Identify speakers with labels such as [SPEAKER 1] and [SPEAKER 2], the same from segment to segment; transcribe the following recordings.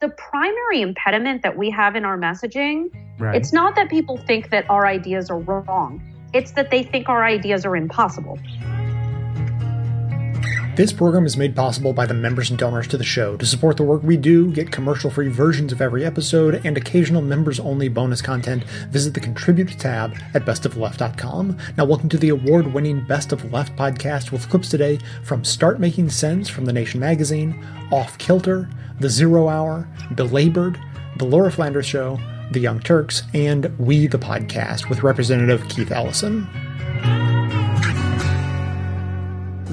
[SPEAKER 1] the primary impediment that we have in our messaging, right. it's not that people think that our ideas are wrong. It's that they think our ideas are impossible.
[SPEAKER 2] This program is made possible by the members and donors to the show. To support the work we do, get commercial free versions of every episode, and occasional members only bonus content, visit the Contribute tab at bestoftheleft.com. Now, welcome to the award winning Best of Left podcast with clips today from Start Making Sense from The Nation magazine, Off Kilter, The Zero Hour, Belabored, The Laura Flanders Show, The Young Turks, and We the Podcast with Representative Keith Ellison.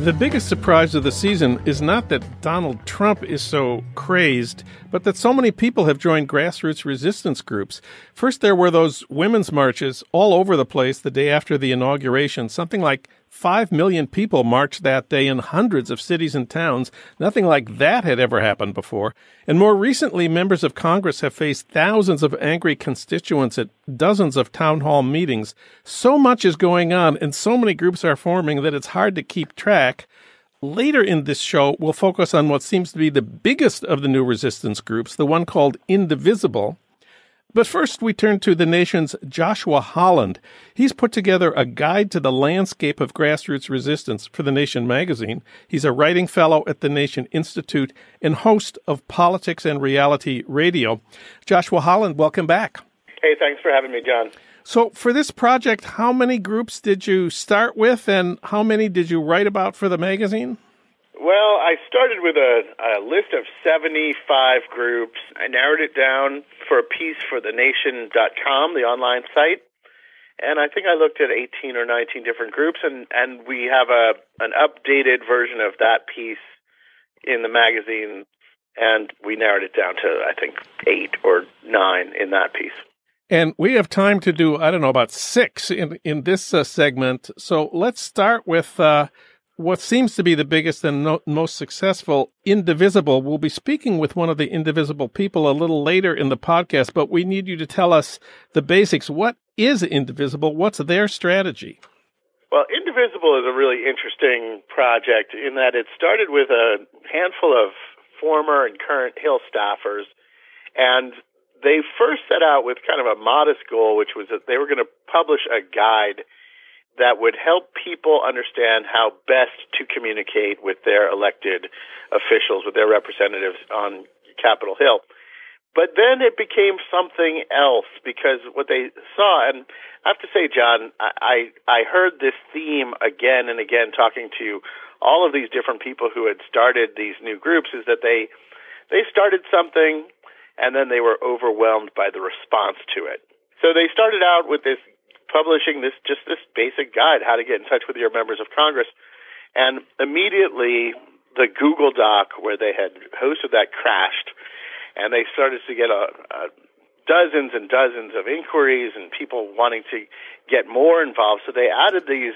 [SPEAKER 3] The biggest surprise of the season is not that Donald Trump is so crazed, but that so many people have joined grassroots resistance groups. First, there were those women's marches all over the place the day after the inauguration, something like Five million people marched that day in hundreds of cities and towns. Nothing like that had ever happened before. And more recently, members of Congress have faced thousands of angry constituents at dozens of town hall meetings. So much is going on and so many groups are forming that it's hard to keep track. Later in this show, we'll focus on what seems to be the biggest of the new resistance groups, the one called Indivisible. But first, we turn to the nation's Joshua Holland. He's put together a guide to the landscape of grassroots resistance for The Nation magazine. He's a writing fellow at the Nation Institute and host of Politics and Reality Radio. Joshua Holland, welcome back.
[SPEAKER 4] Hey, thanks for having me, Jon.
[SPEAKER 3] So, for this project, how many groups did you start with, and how many did you write about for the magazine?
[SPEAKER 4] Well, I started with a, a list of 75 groups. I narrowed it down for a piece for thenation.com, the online site. And I think I looked at 18 or 19 different groups, and, and we have a an updated version of that piece in the magazine, and we narrowed it down to, I think, eight or nine in that piece.
[SPEAKER 3] And we have time to do, I don't know, about six in, in this uh, segment. So let's start with uh, what seems to be the biggest and no, most successful Indivisible. We'll be speaking with one of the Indivisible people a little later in the podcast, but we need you to tell us the basics. What is Indivisible? What's their strategy?
[SPEAKER 4] Well, Indivisible is a really interesting project in that it started with a handful of former and current Hill staffers, and they first set out with kind of a modest goal, which was that they were going to publish a guide that would help people understand how best to communicate with their elected officials, with their representatives on Capitol Hill. But then it became something else because what they saw, and I have to say, Jon, I, I heard this theme again and again talking to all of these different people who had started these new groups is that they they started something and then they were overwhelmed by the response to it. So they started out with this publishing this just this basic guide how to get in touch with your members of Congress, and immediately the Google Doc where they had hosted that crashed, and they started to get a, a dozens and dozens of inquiries and people wanting to get more involved. So they added these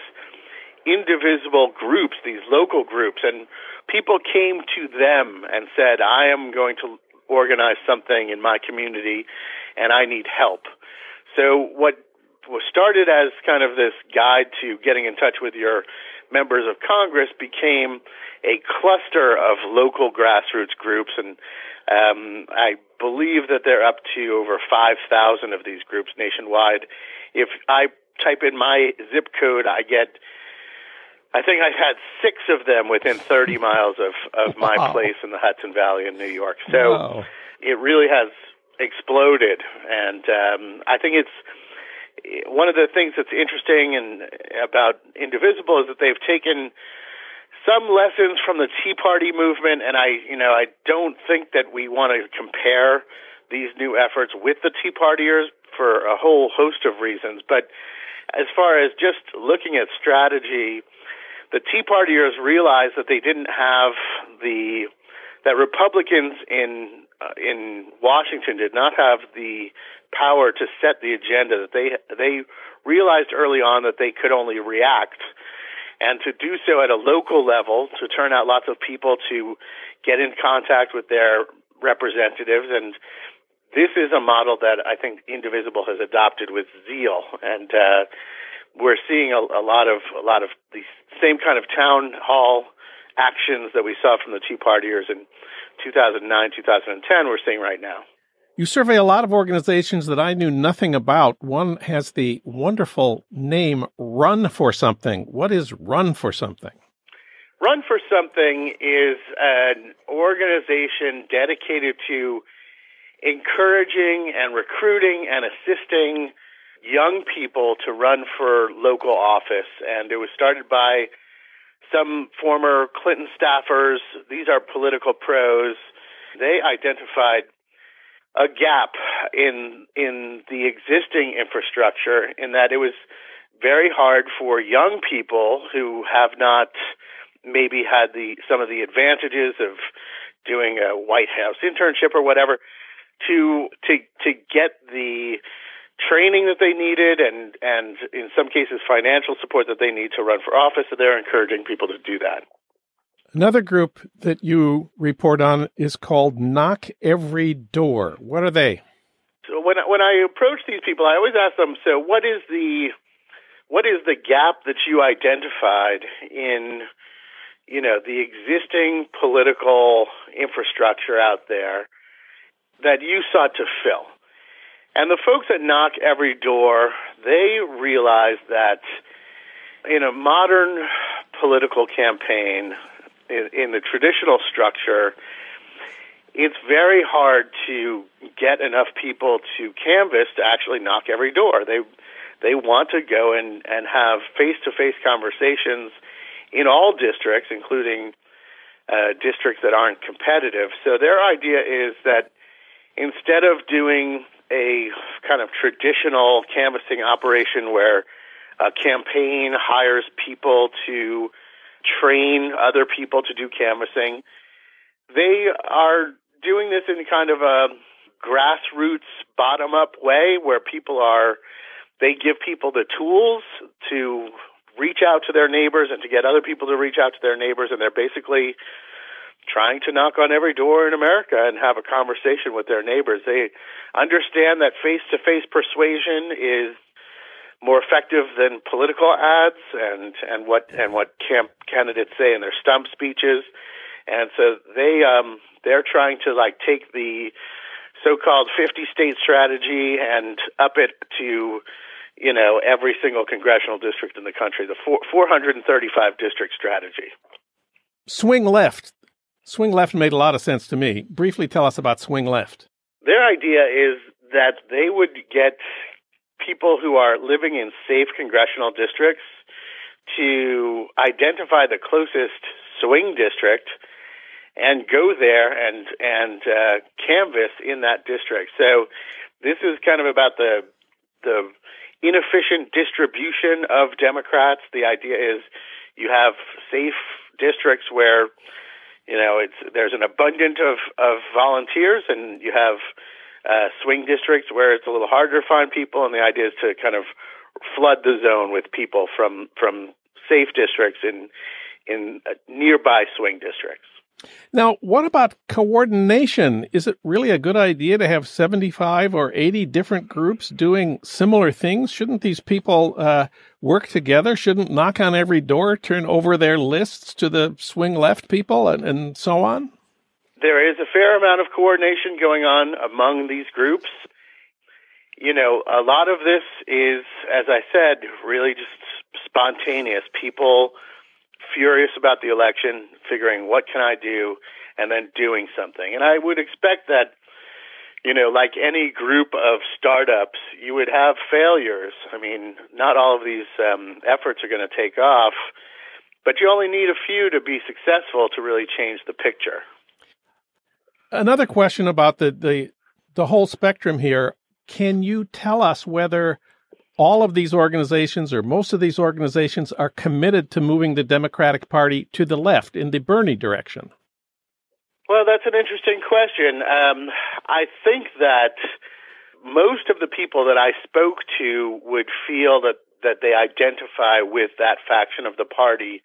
[SPEAKER 4] indivisible groups, these local groups, and people came to them and said, I am going to organize something in my community and I need help. So what was started as kind of this guide to getting in touch with your members of Congress became a cluster of local grassroots groups, and um, I believe that they're up to over 5,000 of these groups nationwide. If I type in my zip code, I get. I think I've had six of them within 30 miles of, of my wow. place in the Hudson Valley in New York. So wow. it really has exploded. And um, I think it's one of the things that's interesting and about Indivisible is that they've taken some lessons from the Tea Party movement, and I, you know, I don't think that we want to compare these new efforts with the Tea Partiers for a whole host of reasons. But as far as just looking at strategy, the Tea Partiers realized that they didn't have the that Republicans in uh, in Washington did not have the power to set the agenda. That they they realized early on that they could only react, and to do so at a local level, to turn out lots of people to get in contact with their representatives and this is a model that I think Indivisible has adopted with zeal, and uh, we're seeing a, a lot of a lot of the same kind of town hall actions that we saw from the Tea Partiers in 2009, 2010 we're seeing right now.
[SPEAKER 3] You survey a lot of organizations that I knew nothing about. One has the wonderful name Run for Something. What is Run for Something?
[SPEAKER 4] Run for Something is an organization dedicated to encouraging and recruiting and assisting young people to run for local office. And it was started by some former Clinton staffers. These are political pros. They identified a gap in in the existing infrastructure in that it was very hard for young people who have not maybe had the some of the advantages of doing a White House internship or whatever to to to get the training that they needed and and in some cases financial support that they need to run for office so they're encouraging people to do that
[SPEAKER 3] Another group that you report on is called Knock Every Door. What are they?
[SPEAKER 4] So when when I approach these people, I always ask them, so what is the what is the gap that you identified in you know the existing political infrastructure out there that you sought to fill? And the folks that knock every door, they realize that in a modern political campaign, in, in the traditional structure, it's very hard to get enough people to canvass to actually knock every door. They they want to go and, and have face to face conversations in all districts, including uh, districts that aren't competitive. So their idea is that instead of doing a kind of traditional canvassing operation where a campaign hires people to train other people to do canvassing. They are doing this in kind of a grassroots, bottom up way where people are, they give people the tools to reach out to their neighbors and to get other people to reach out to their neighbors. And they're basically trying to knock on every door in America and have a conversation with their neighbors. They understand that face to face persuasion is more effective than political ads and and what and what camp candidates say in their stump speeches. And so they um they're trying to like take the so-called 50 state strategy and up it to you know every single congressional district in the country the four, 435 district strategy.
[SPEAKER 3] Swing left swing left made a lot of sense to me briefly tell us about swing left
[SPEAKER 4] their idea is that they would get people who are living in safe congressional districts to identify the closest swing district and go there and and uh, canvass in that district. So this is kind of about the the inefficient distribution of Democrats. The idea is you have safe districts where you know it's there's an abundance of of volunteers and you have uh, swing districts where it's a little harder to find people, and the idea is to kind of flood the zone with people from from safe districts in in uh, nearby swing districts.
[SPEAKER 3] Now, what about coordination? Is it really a good idea to have 75 or 80 different groups doing similar things? Shouldn't these people uh, work together? Shouldn't knock on every door, turn over their lists to the swing left people, and, and so on?
[SPEAKER 4] there is a fair amount of coordination going on among these groups. You know, a lot of this is, as I said, really just spontaneous. People furious about the election, figuring what can I do, and then doing something. And I would expect that, you know, like any group of startups, you would have failures. I mean, not all of these um, efforts are going to take off, but you only need a few to be successful to really change the picture.
[SPEAKER 3] Another question about the, the the whole spectrum here. Can you tell us whether all of these organizations or most of these organizations are committed to moving the Democratic Party to the left in the Bernie direction?
[SPEAKER 4] Well, that's an interesting question. Um, I think that most of the people that I spoke to would feel that, that they identify with that faction of the party.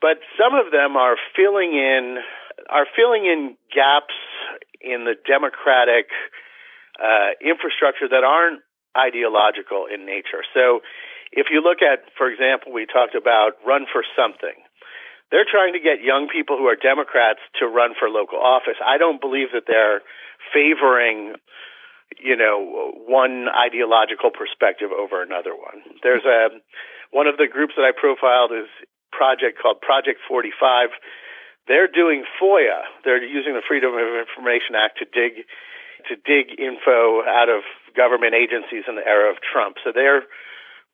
[SPEAKER 4] But some of them are filling in are filling in gaps in the democratic uh, infrastructure that aren't ideological in nature. So, if you look at, for example, we talked about run for something. they're trying to get young people who are Democrats to run for local office. I don't believe that they're favoring you know one ideological perspective over another one. There's a one of the groups that I profiled is project called Project 45. They're doing FOIA. They're using the Freedom of Information Act to dig to dig info out of government agencies in the era of Trump. So they're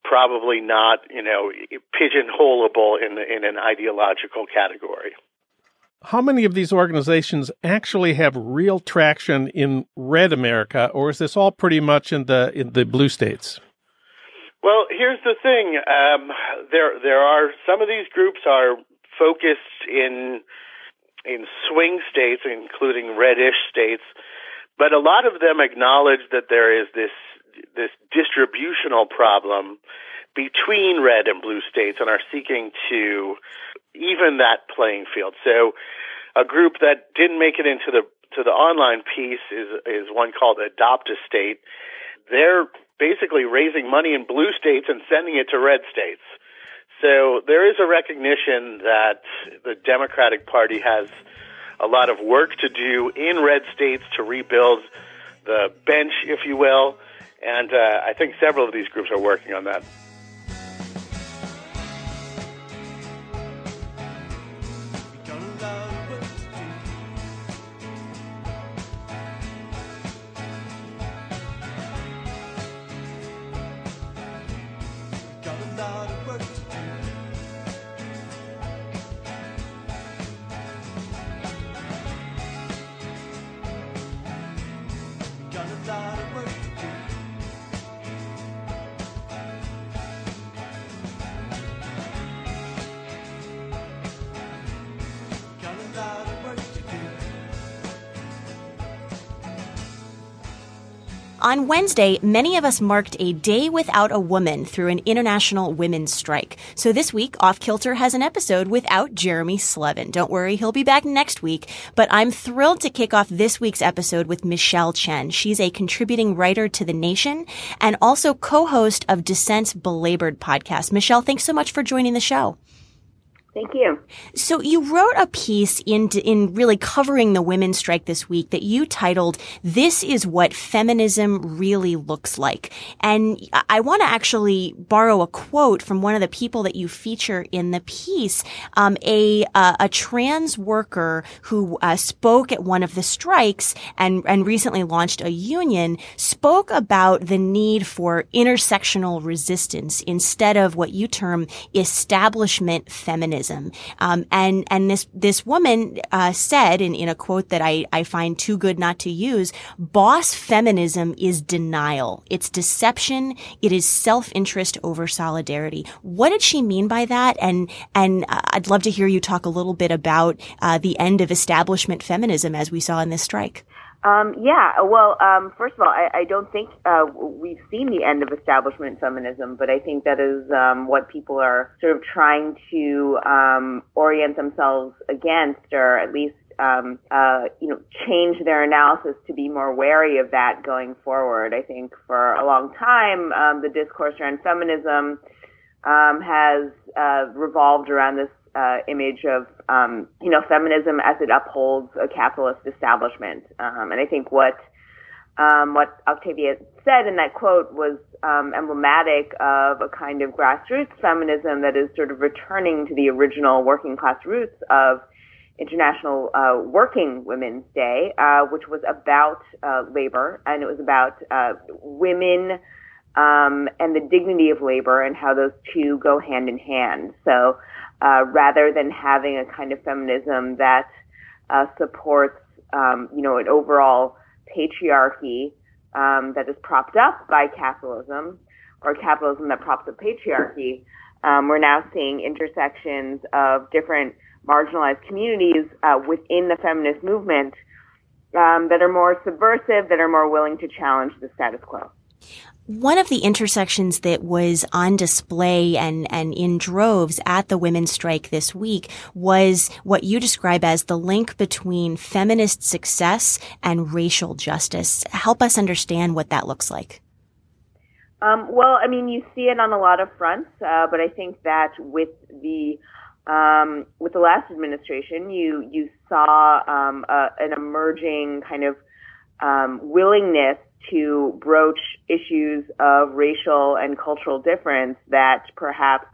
[SPEAKER 4] probably not, you know, pigeonholable in in an ideological category.
[SPEAKER 3] How many of these organizations actually have real traction in red America, or is this all pretty much in the in the blue states?
[SPEAKER 4] Well, here's the thing. Um, there there are some of these groups are focused in in swing states, including reddish states, but a lot of them acknowledge that there is this this distributional problem between red and blue states and are seeking to even that playing field. So a group that didn't make it into the to the online piece is is one called Adopt a State. They're basically raising money in blue states and sending it to red states. So there is a recognition that the Democratic Party has a lot of work to do in red states to rebuild the bench, if you will. And uh, I think several of these groups are working on that.
[SPEAKER 5] On Wednesday, many of us marked a day without a woman through an international women's strike. So this week, Off Kilter has an episode without Jeremy Slevin. Don't worry, he'll be back next week. But I'm thrilled to kick off this week's episode with Michelle Chen. She's a contributing writer to The Nation and also co-host of Dissent's Belabored podcast. Michelle, thanks so much for joining the show.
[SPEAKER 6] Thank you.
[SPEAKER 5] So you wrote a piece in in really covering the women's strike this week that you titled "This is what feminism really looks like," and I want to actually borrow a quote from one of the people that you feature in the piece, um, a uh, a trans worker who uh, spoke at one of the strikes and and recently launched a union spoke about the need for intersectional resistance instead of what you term establishment feminism feminism. Um, and and this this woman uh, said in in a quote that I I find too good not to use: "Boss feminism is denial. It's deception. It is self interest over solidarity." What did she mean by that? And and uh, I'd love to hear you talk a little bit about uh, the end of establishment feminism as we saw in this strike.
[SPEAKER 6] Um, yeah, well, um, first of all, I, I don't think uh, we've seen the end of establishment feminism, but I think that is um, what people are sort of trying to um, orient themselves against, or at least um, uh, you know, change their analysis to be more wary of that going forward. I think for a long time, um, the discourse around feminism um, has uh, revolved around this uh, image of um, you know feminism as it upholds a capitalist establishment. Um, and I think what um, what Octavia said in that quote was um, emblematic of a kind of grassroots feminism that is sort of returning to the original working class roots of International uh, Working Women's Day, uh, which was about uh, labor and it was about uh, women um, and the dignity of labor and how those two go hand in hand. So uh, rather than having a kind of feminism that uh, supports, um, you know, an overall patriarchy um, that is propped up by capitalism or capitalism that props up patriarchy. Um, we're now seeing intersections of different marginalized communities uh, within the feminist movement um, that are more subversive, that are more willing to challenge the status quo.
[SPEAKER 5] One of the intersections that was on display and, and in droves at the women's strike this week was what you describe as the link between feminist success and racial justice. Help us understand what that looks like.
[SPEAKER 6] Um, well, I mean, you see it on a lot of fronts, uh, but I think that with the Um, with the last administration, you you saw um, a, an emerging kind of um, willingness to broach issues of racial and cultural difference that perhaps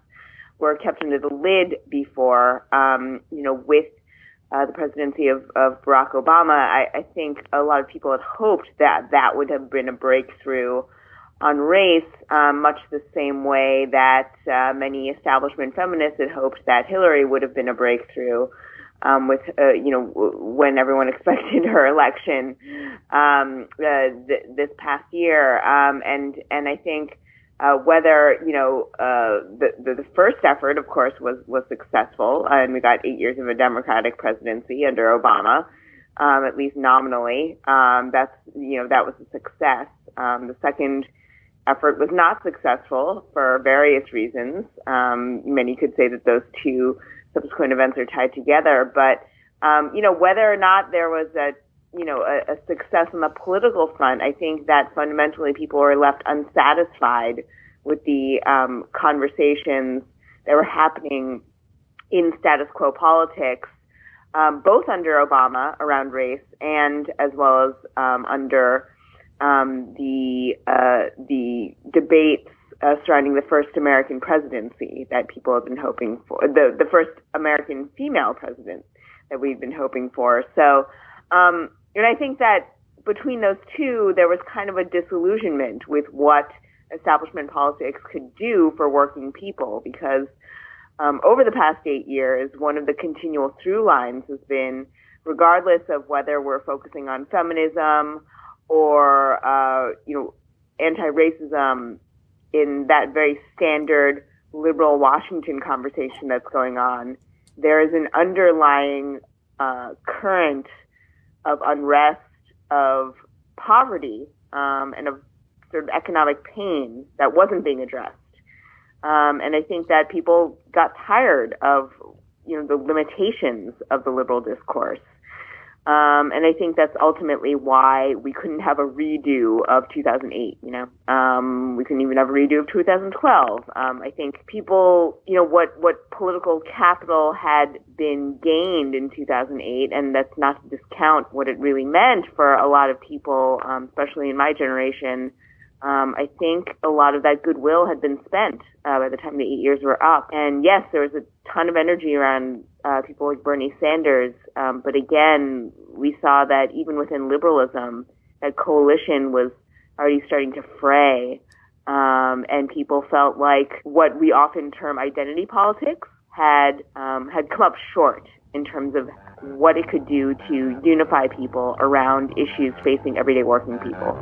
[SPEAKER 6] were kept under the lid before. Um, you know, with uh, the presidency of, of Barack Obama, I, I think a lot of people had hoped that that would have been a breakthrough on race, um, much the same way that uh, many establishment feminists had hoped that Hillary would have been a breakthrough. Um, with uh, you know when everyone expected her election um, uh, th- this past year, um, and and I think uh, whether you know uh, the, the, first effort, of course, was was successful, and we got eight years of a Democratic presidency under Obama, um, at least nominally. Um, that's you know that was a success. Um, the second effort was not successful for various reasons. Um, many could say that those two subsequent events are tied together, but um, you know whether or not there was a you know a, a success on the political front, I think that fundamentally people were left unsatisfied with the um, conversations that were happening in status quo politics, um, both under Obama around race and as well as um, under um, the uh, the debates uh, surrounding the first American presidency that people have been hoping for, the the first American female president that we've been hoping for. So, um, and I think that between those two, there was kind of a disillusionment with what establishment politics could do for working people because um, over the past eight years, one of the continual through lines has been, regardless of whether we're focusing on feminism or uh, you know anti-racism in that very standard liberal Washington conversation that's going on, there is an underlying uh, current of unrest, of poverty, um, and of sort of economic pain that wasn't being addressed. Um, and I think that people got tired of you know the limitations of the liberal discourse um, and I think that's ultimately why we couldn't have a redo of 2008. You know, um, we couldn't even have a redo of 2012. Um, I think people, you know, what what political capital had been gained in 2008, and that's not to discount what it really meant for a lot of people, um, especially in my generation. Um, I think a lot of that goodwill had been spent uh, by the time the eight years were up. And yes, there was a ton of energy around uh, people like Bernie Sanders. Um, but again, we saw that even within liberalism, that coalition was already starting to fray. Um, and people felt like what we often term identity politics had um, had come up short in terms of what it could do to unify people around issues facing everyday working people.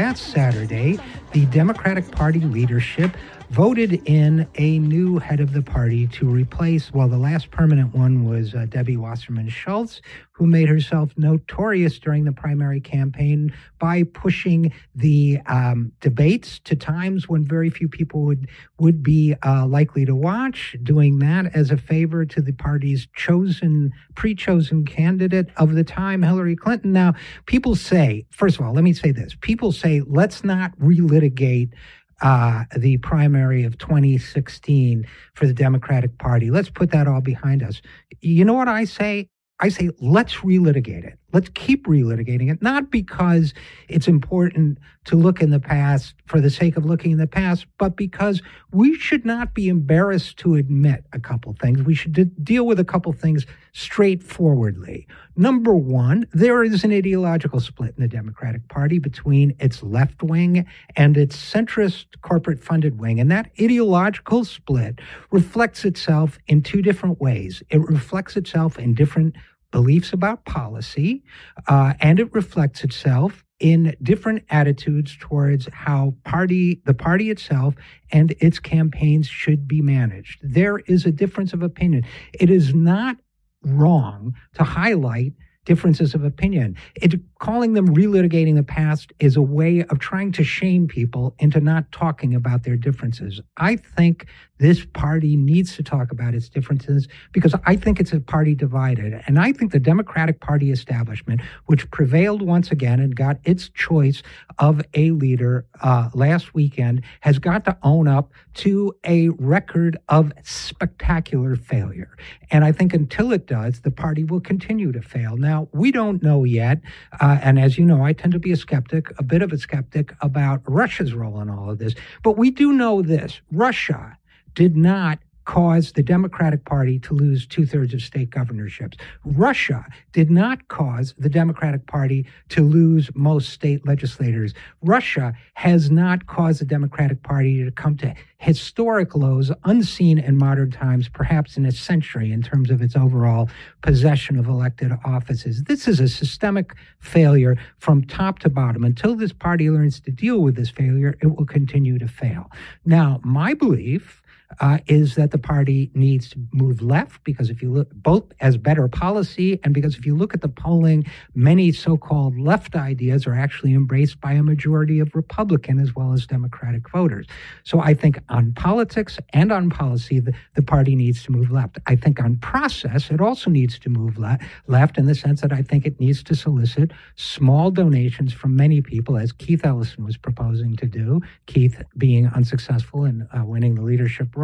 [SPEAKER 7] Last Saturday, the Democratic Party leadership voted in a new head of the party to replace, well, the last permanent one was uh, Debbie Wasserman Schultz, who made herself notorious during the primary campaign by pushing the um, debates to times when very few people would would be uh, likely to watch, doing that as a favor to the party's chosen, pre-chosen candidate of the time, Hillary Clinton. Now, people say, first of all, let me say this: people say, let's not relitigate uh, the primary of 2016 for the Democratic Party. Let's put that all behind us. You know what I say? I say, let's relitigate it. Let's keep relitigating it, not because it's important to look in the past for the sake of looking in the past, but because we should not be embarrassed to admit a couple things. We should de- deal with a couple things straightforwardly. Number one, there is an ideological split in the Democratic Party between its left wing and its centrist corporate funded wing. And that ideological split reflects itself in two different ways. It reflects itself in different beliefs about policy, uh, and it reflects itself in different attitudes towards how party the party itself and its campaigns should be managed. There is a difference of opinion. It is not wrong to highlight differences of opinion. It, calling them relitigating the past is a way of trying to shame people into not talking about their differences. I think this party needs to talk about its differences because I think it's a party divided. And I think the Democratic Party establishment, which prevailed once again and got its choice of a leader uh, last weekend, has got to own up to a record of spectacular failure. And I think until it does, the party will continue to fail. Now, we don't know yet. Uh, Uh, and as you know, I tend to be a skeptic, a bit of a skeptic about Russia's role in all of this. But we do know this Russia did not cause the Democratic Party to lose two thirds of state governorships. Russia did not cause the Democratic Party to lose most state legislators. Russia has not caused the Democratic Party to come to historic lows unseen in modern times, perhaps in a century, in terms of its overall possession of elected offices. This is a systemic failure from top to bottom. Until this party learns to deal with this failure, it will continue to fail. Now, my belief uh, is that the party needs to move left because if you look both as better policy and because if you look at the polling, many so-called left ideas are actually embraced by a majority of Republican as well as Democratic voters. So I think on politics and on policy, the, the party needs to move left. I think on process, it also needs to move le- left in the sense that I think it needs to solicit small donations from many people, as Keith Ellison was proposing to do. Keith being unsuccessful in uh, winning the leadership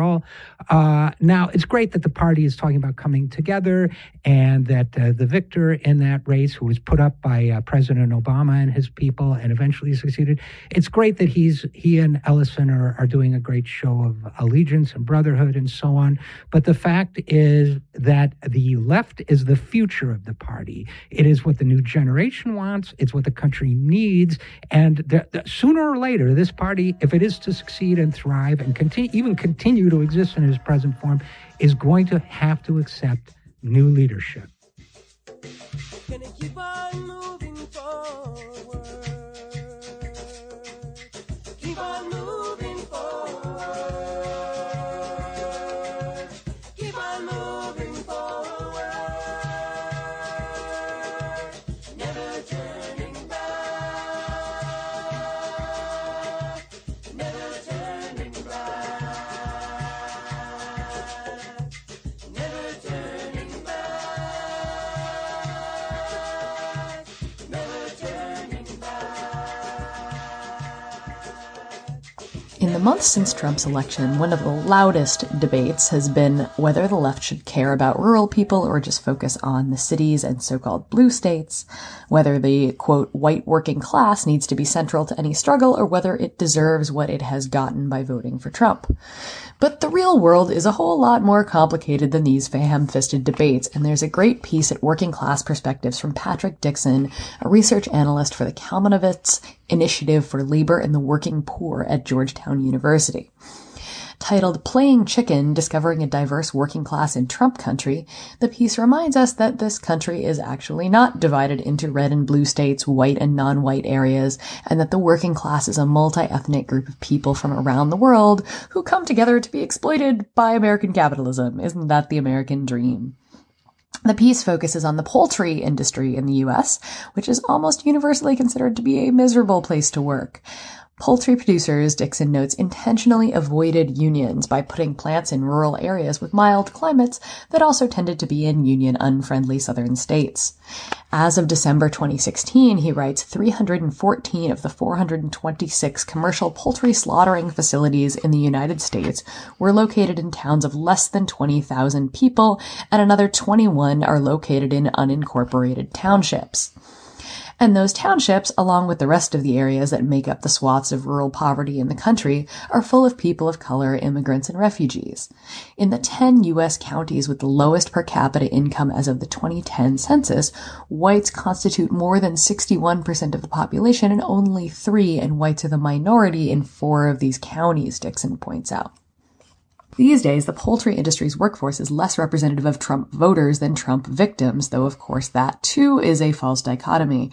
[SPEAKER 7] Uh, now, it's great that the party is talking about coming together and that uh, the victor in that race, who was put up by uh, President Obama and his people and eventually succeeded, it's great that he's he and Ellison are, are doing a great show of allegiance and brotherhood and so on. But the fact is that the left is the future of the party. It is what the new generation wants. It's what the country needs. And the, the, sooner or later, this party, if it is to succeed and thrive and continue, even continue continue to exist in its present form, is going to have to accept new leadership.
[SPEAKER 8] In the months since Trump's election, one of the loudest debates has been whether the left should care about rural people or just focus on the cities and so-called blue states, whether the quote white working class needs to be central to any struggle or whether it deserves what it has gotten by voting for Trump. But the real world is a whole lot more complicated than these ham-fisted debates, and there's a great piece at Working Class Perspectives from Patrick Dixon, a research analyst for the Kalmanovitz Initiative for Labor and the Working Poor at Georgetown University. Titled Playing Chicken, Discovering a Diverse Working Class in Trump Country, the piece reminds us that this country is actually not divided into red and blue states, white and non-white areas, and that the working class is a multi-ethnic group of people from around the world who come together to be exploited by American capitalism. Isn't that the American dream? The piece focuses on the poultry industry in the US, which is almost universally considered to be a miserable place to work. Poultry producers, Dixon notes, intentionally avoided unions by putting plants in rural areas with mild climates that also tended to be in union unfriendly southern states. As of December 2016, he writes 314 of the 426 commercial poultry slaughtering facilities in the United States were located in towns of less than 20,000 people, and another 21 are located in unincorporated townships. And those townships, along with the rest of the areas that make up the swaths of rural poverty in the country, are full of people of color, immigrants, and refugees. In the 10 U.S. counties with the lowest per capita income as of the 2010 census, whites constitute more than 61% of the population and only three, and whites are the minority in four of these counties, Dixon points out. These days, the poultry industry's workforce is less representative of Trump voters than Trump victims, though of course that too is a false dichotomy.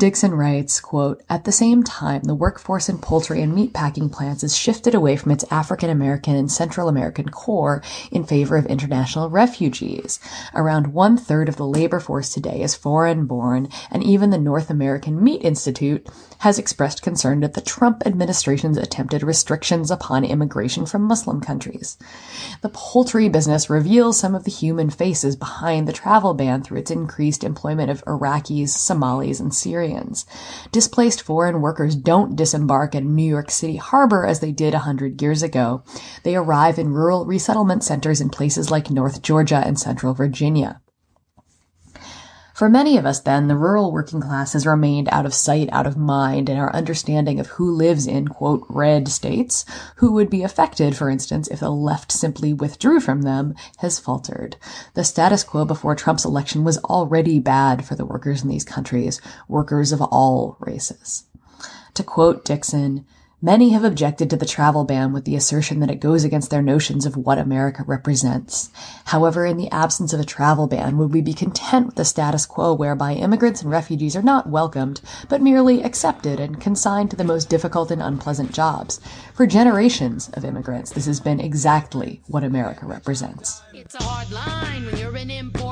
[SPEAKER 8] Dixon writes, quote, At the same time, the workforce in poultry and meat packing plants is shifted away from its African American and Central American core in favor of international refugees. Around one third of the labor force today is foreign born, and even the North American Meat Institute has expressed concern at the Trump administration's attempted restrictions upon immigration from Muslim countries. The poultry business reveals some of the human faces behind the travel ban through its increased employment of Iraqis, Somalis, and Syrians. Displaced foreign workers don't disembark in New York City harbor as they did a hundred years ago. They arrive in rural resettlement centers in places like North Georgia and Central Virginia. For many of us, then, the rural working class has remained out of sight, out of mind, and our understanding of who lives in, quote, red states, who would be affected, for instance, if the left simply withdrew from them, has faltered. The status quo before Trump's election was already bad for the workers in these countries, workers of all races. To quote Dixon, Many have objected to the travel ban with the assertion that it goes against their notions of what America represents. However, in the absence of a travel ban, would we be content with the status quo whereby immigrants and refugees are not welcomed, but merely accepted and consigned to the most difficult and unpleasant jobs? For generations of immigrants, this has been exactly what America represents. It's a hard line when you're an import,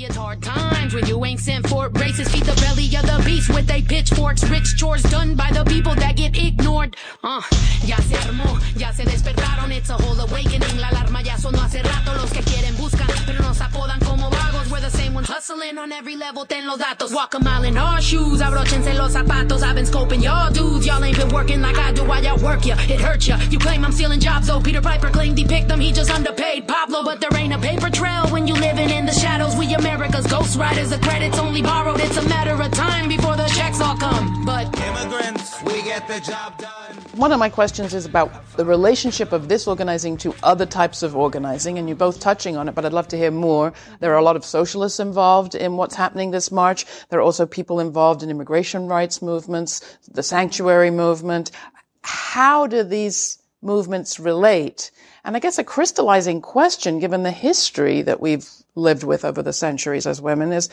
[SPEAKER 8] it's hard times when you ain't sent for races, feed the belly of the beast with they pitchforks, rich chores done by the people that get ignored. Uh, ya se armó, ya se despertaron, it's a whole awakening, la alarma ya sonó hace rato, los que quieren buscan, pero nos apodan como vagos, we're the same ones hustling on every level, ten los datos, walk a mile in our shoes, abrochense los zapatos, I've been scoping y'all dudes, y'all ain't been working like I do, why y'all work ya, it hurt ya, you claim I'm stealing jobs, though. Peter Piper claimed he picked them, he just underpaid Pablo, but there ain't a paper trail when you living in the shadows. We America's ghost riders. The credits only borrowed. It's a matter of time before the checks all come. But immigrants, we get the job done.
[SPEAKER 9] One of my questions is about the relationship of this organizing to other types of organizing, and you're both touching on it, but I'd love to hear more. There are a lot of socialists involved in what's happening this March. There are also people involved in immigration rights movements, the sanctuary movement. How do these movements relate? And I guess a crystallizing question, given the history that we've lived with over the centuries as women, is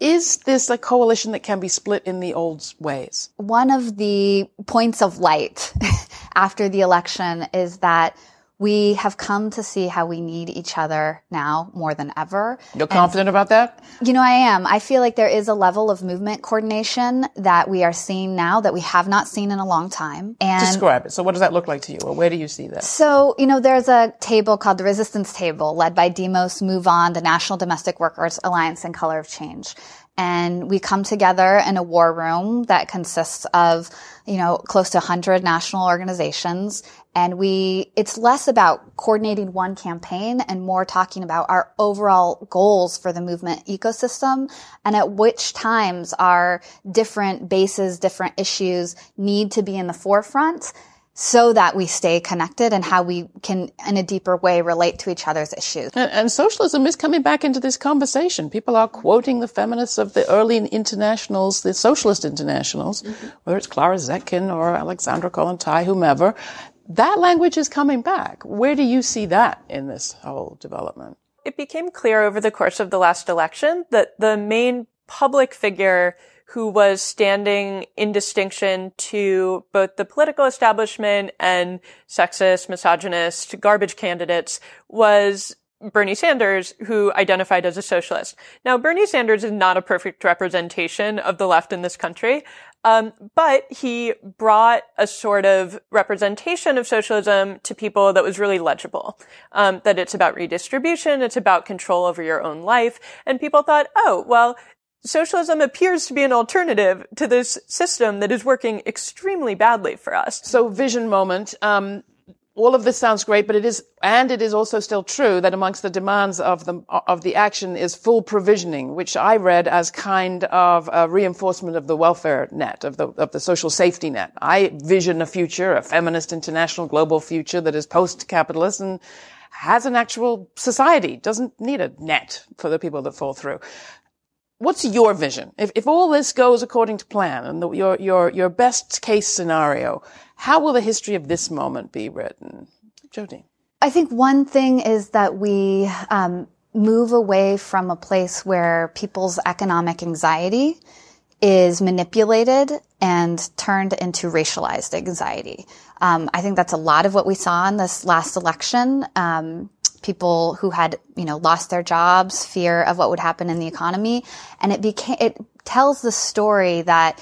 [SPEAKER 9] is this a coalition that can be split in the old ways?
[SPEAKER 10] One of the points of light after the election is that we have come to see how we need each other now more than ever.
[SPEAKER 9] You're confident and, about that?
[SPEAKER 10] You know, I am. I feel like there is a level of movement coordination that we are seeing now that we have not seen in a long time.
[SPEAKER 9] And describe it. So what does that look like to you? Or where do you see that?
[SPEAKER 10] So, you know, there's a table called the Resistance Table led by Demos MoveOn, the National Domestic Workers Alliance and Color of Change and we come together in a war room that consists of you know close to 100 national organizations and we it's less about coordinating one campaign and more talking about our overall goals for the movement ecosystem and at which times our different bases different issues need to be in the forefront so that we stay connected and how we can, in a deeper way, relate to each other's issues.
[SPEAKER 9] And, and, socialism is coming back into this conversation. People are quoting the feminists of the early internationals, the socialist internationals, mm-hmm. whether it's Clara Zetkin or Alexandra Kollontai, whomever. That language is coming back. Where do you see that in this whole development?
[SPEAKER 11] It became clear over the course of the last election that the main public figure who was standing in distinction to both the political establishment and sexist, misogynist, garbage candidates was Bernie Sanders, who identified as a socialist. Now, Bernie Sanders is not a perfect representation of the left in this country, um, but he brought a sort of representation of socialism to people that was really legible. Um, that it's about redistribution, it's about control over your own life, and people thought, oh, well, socialism appears to be an alternative to this system that is working extremely badly for us.
[SPEAKER 9] So, vision moment. Um, all of this sounds great, but it is, and it is also still true that amongst the demands of the of the action is full provisioning, which I read as kind of a reinforcement of the welfare net, of the of the social safety net. I vision a future, a feminist international global future that is post-capitalist and has an actual society, doesn't need a net for the people that fall through what's your vision? If, if all this goes according to plan and the, your, your, your best case scenario, how will the history of this moment be written? Jody.
[SPEAKER 10] I think one thing is that we um, move away from a place where people's economic anxiety is manipulated and turned into racialized anxiety. Um, I think that's a lot of what we saw in this last election. Um, people who had, you know, lost their jobs, fear of what would happen in the economy, and it became it tells the story that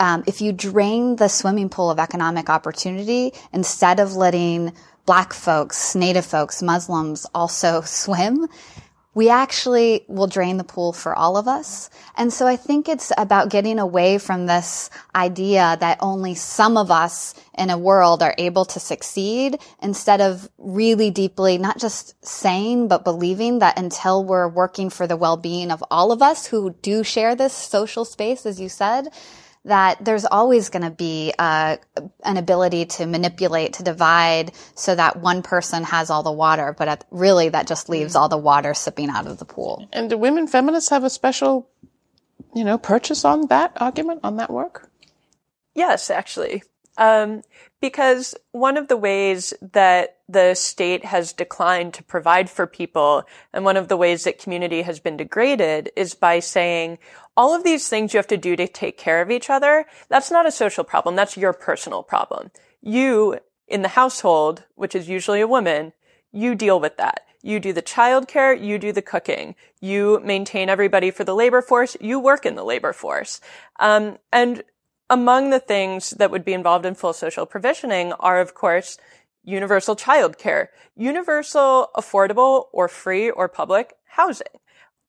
[SPEAKER 10] um, if you drain the swimming pool of economic opportunity instead of letting black folks, native folks, Muslims also swim, we actually will drain the pool for all of us. And so I think it's about getting away from this idea that only some of us in a world are able to succeed instead of really deeply, not just saying, but believing that until we're working for the well-being of all of us who do share this social space, as you said, that there's always going to be uh, an ability to manipulate, to divide, so that one person has all the water, but at, really that just leaves all the water sipping out of the pool.
[SPEAKER 9] And do women feminists have a special, you know, purchase on that argument, on that work?
[SPEAKER 11] Yes, actually. Um, because one of the ways that the state has declined to provide for people and one of the ways that community has been degraded is by saying all of these things you have to do to take care of each other. That's not a social problem. That's your personal problem. You in the household, which is usually a woman, you deal with that. You do the childcare, you do the cooking, you maintain everybody for the labor force, you work in the labor force. Um, and among the things that would be involved in full social provisioning are, of course, universal childcare, universal, affordable, or free or public housing.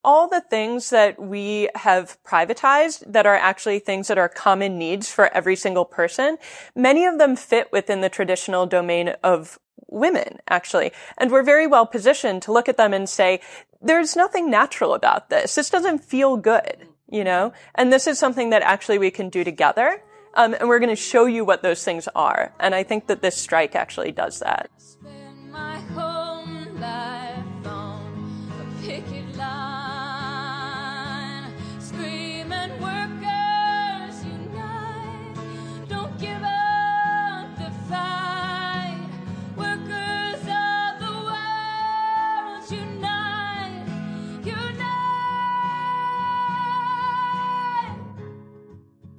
[SPEAKER 11] All the things that we have privatized that are actually things that are common needs for every single person, many of them fit within the traditional domain of women, actually. And we're very well positioned to look at them and say, there's nothing natural about this. This doesn't feel good you know? And this is something that actually we can do together. Um, and we're going to show you what those things are. And I think that this strike actually does that.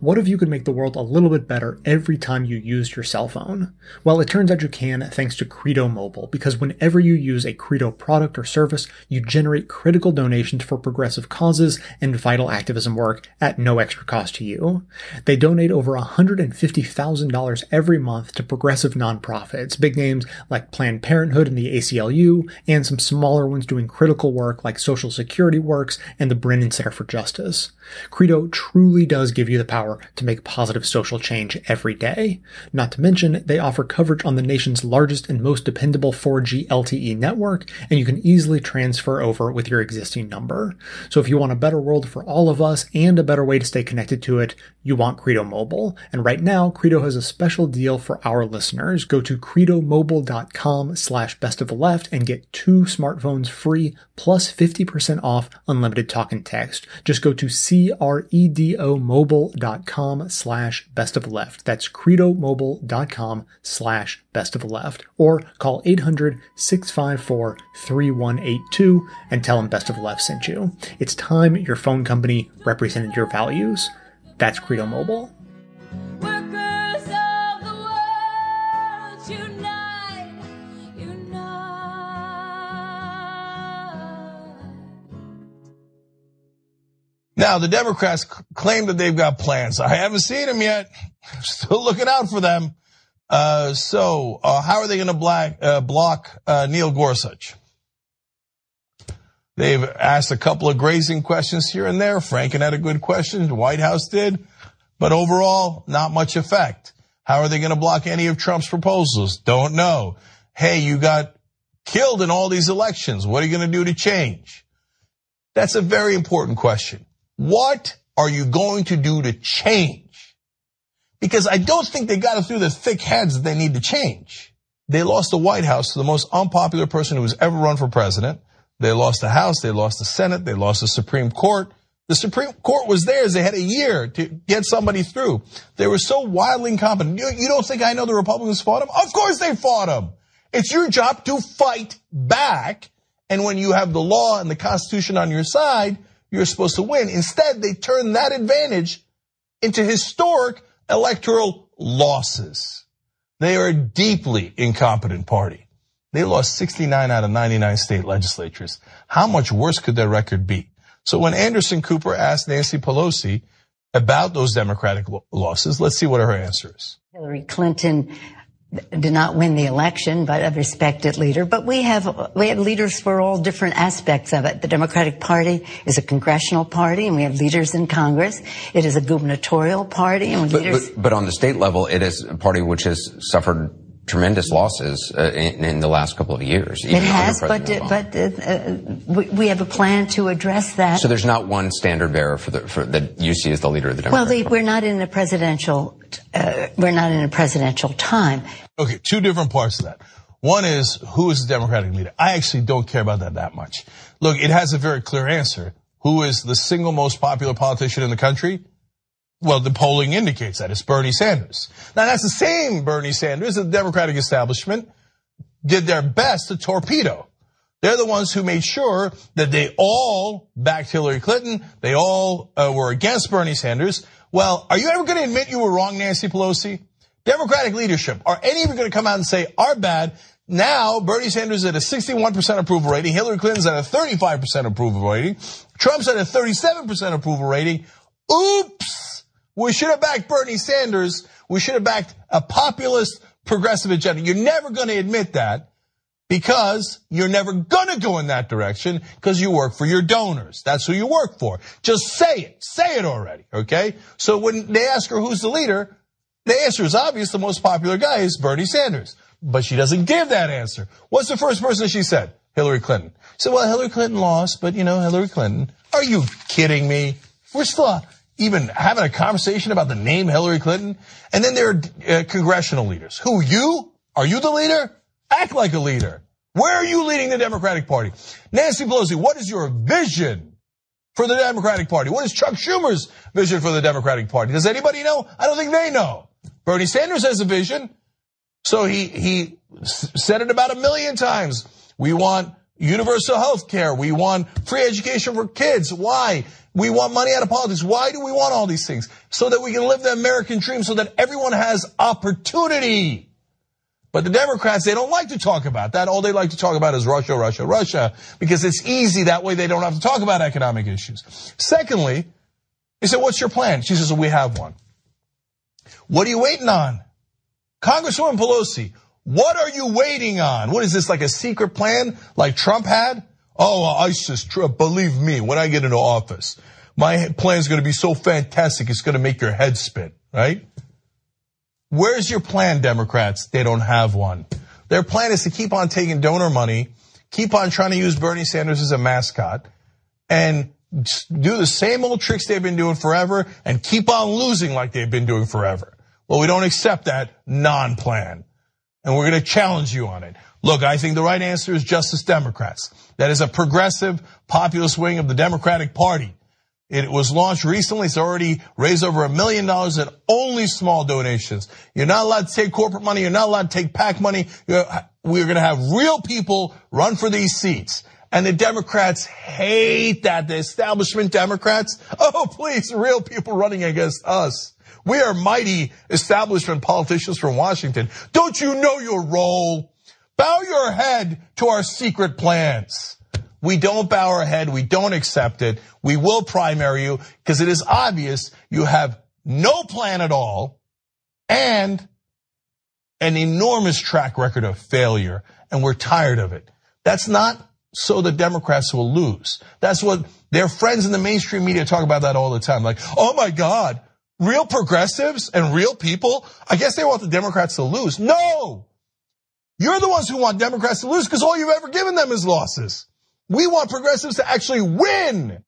[SPEAKER 2] What if you could make the world a little bit better every time you used your cell phone? Well, it turns out you can thanks to Credo Mobile, because whenever you use a Credo product or service, you generate critical donations for progressive causes and vital activism work at no extra cost to you. They donate over $150,000 every month to progressive nonprofits, big names like Planned Parenthood and the ACLU, and some smaller ones doing critical work like Social Security Works and the Brennan Center for Justice. Credo truly does give you the power power to make positive social change every day. Not to mention, they offer coverage on the nation's largest and most dependable 4G LTE network, and you can easily transfer over with your existing number. So if you want a better world for all of us and a better way to stay connected to it, you want Credo Mobile. And right now, Credo has a special deal for our listeners. Go to credomobile.com slash best of the left and get two smartphones free plus 50% off unlimited talk and text. Just go to credomobile.com credomobile.com slash best of left. That's credomobile.com slash best of left. Or call 800-654-3182 and tell them best of the left sent you. It's time your phone company represented your values. That's Credo Mobile.
[SPEAKER 12] Now, the Democrats claim that they've got plans. I haven't seen them yet. Still looking out for them. Uh, so, uh, how are they going to uh, block uh, Neil Gorsuch? They've asked a couple of grazing questions here and there. Franken had a good question. The White House did. But overall, not much effect. How are they going to block any of Trump's proposals? Don't know. Hey, you got killed in all these elections. What are you going to do to change? That's a very important question. What are you going to do to change? Because I don't think they got it through the thick heads that they need to change. They lost the White House to the most unpopular person who has ever run for president. They lost the House, they lost the Senate, they lost the Supreme Court. The Supreme Court was theirs. They had a year to get somebody through. They were so wildly incompetent. You, you don't think I know the Republicans fought them? Of course they fought them. It's your job to fight back. And when you have the law and the Constitution on your side, you're supposed to win. Instead, they turn that advantage into historic electoral losses. They are a deeply incompetent party. They lost 69 out of 99 state legislatures. How much worse could their record be? So when Anderson Cooper asked Nancy Pelosi about those Democratic losses, let's see what her answer is.
[SPEAKER 13] Hillary Clinton did not win the election, but a respected leader. But we have we have leaders for all different aspects of it. The Democratic Party is a congressional party, and we have leaders in Congress. It is a gubernatorial party, and
[SPEAKER 14] but,
[SPEAKER 13] leaders.
[SPEAKER 14] But, but, on the state level, it is a party which has suffered tremendous losses uh, in, in, the last couple of years.
[SPEAKER 13] It has, but uh, but uh, we, we, have a plan to address that.
[SPEAKER 14] So there's not one standard bearer for the for that you see as the leader of the
[SPEAKER 13] Democratic Well, we're not in a presidential uh, we're not in a presidential time.
[SPEAKER 12] Okay, two different parts of that. One is who is the Democratic leader? I actually don't care about that that much. Look, it has a very clear answer. Who is the single most popular politician in the country? Well, the polling indicates that it's Bernie Sanders. Now that's the same Bernie Sanders that the Democratic establishment did their best to torpedo. They're the ones who made sure that they all backed Hillary Clinton. They all uh, were against Bernie Sanders. Well, are you ever going to admit you were wrong, Nancy Pelosi? Democratic leadership, are any of you going to come out and say, our bad? Now, Bernie Sanders at a 61% approval rating, Hillary Clinton's at a 35% approval rating, Trump's at a 37% approval rating. Oops! We should have backed Bernie Sanders. We should have backed a populist progressive agenda. You're never going to admit that because you're never gonna go in that direction because you work for your donors. That's who you work for. Just say it. Say it already, okay? So when they ask her who's the leader, the answer is obvious. The most popular guy is Bernie Sanders. But she doesn't give that answer. What's the first person she said? Hillary Clinton. So, well, Hillary Clinton lost, but you know, Hillary Clinton. Are you kidding me? We're still even having a conversation about the name Hillary Clinton. And then there are uh, congressional leaders. Who, you? Are you the leader? Act like a leader. Where are you leading the Democratic Party? Nancy Pelosi, what is your vision for the Democratic Party? What is Chuck Schumer's vision for the Democratic Party? Does anybody know? I don't think they know. Bernie Sanders has a vision. So he, he said it about a million times. We want universal health care. We want free education for kids. Why? We want money out of politics. Why do we want all these things? So that we can live the American dream so that everyone has opportunity. But the Democrats, they don't like to talk about that. All they like to talk about is Russia, Russia, Russia, because it's easy. That way they don't have to talk about economic issues. Secondly, he said, what's your plan? She says, we have one. What are you waiting on? Congresswoman Pelosi, what are you waiting on? What is this, like a secret plan like Trump had? Oh, ISIS, Trump, believe me, when I get into office, my plan is going to be so fantastic, it's going to make your head spin, right? Where's your plan, Democrats? They don't have one. Their plan is to keep on taking donor money, keep on trying to use Bernie Sanders as a mascot, and do the same old tricks they've been doing forever and keep on losing like they've been doing forever. Well, we don't accept that non-plan. And we're going to challenge you on it. Look, I think the right answer is Justice Democrats. That is a progressive populist wing of the Democratic Party. It was launched recently. It's already raised over a million dollars in only small donations. You're not allowed to take corporate money. You're not allowed to take PAC money. We're going to have real people run for these seats. And the Democrats hate that. The establishment Democrats. Oh, please, real people running against us. We are mighty establishment politicians from Washington. Don't you know your role? Bow your head to our secret plans. We don't bow our head. We don't accept it. We will primary you because it is obvious you have no plan at all and an enormous track record of failure. And we're tired of it. That's not so the Democrats will lose. That's what their friends in the mainstream media talk about that all the time. Like, oh my God, real progressives and real people. I guess they want the Democrats to lose. No, you're the ones who want Democrats to lose because all you've ever given them is losses. We want progressives to actually win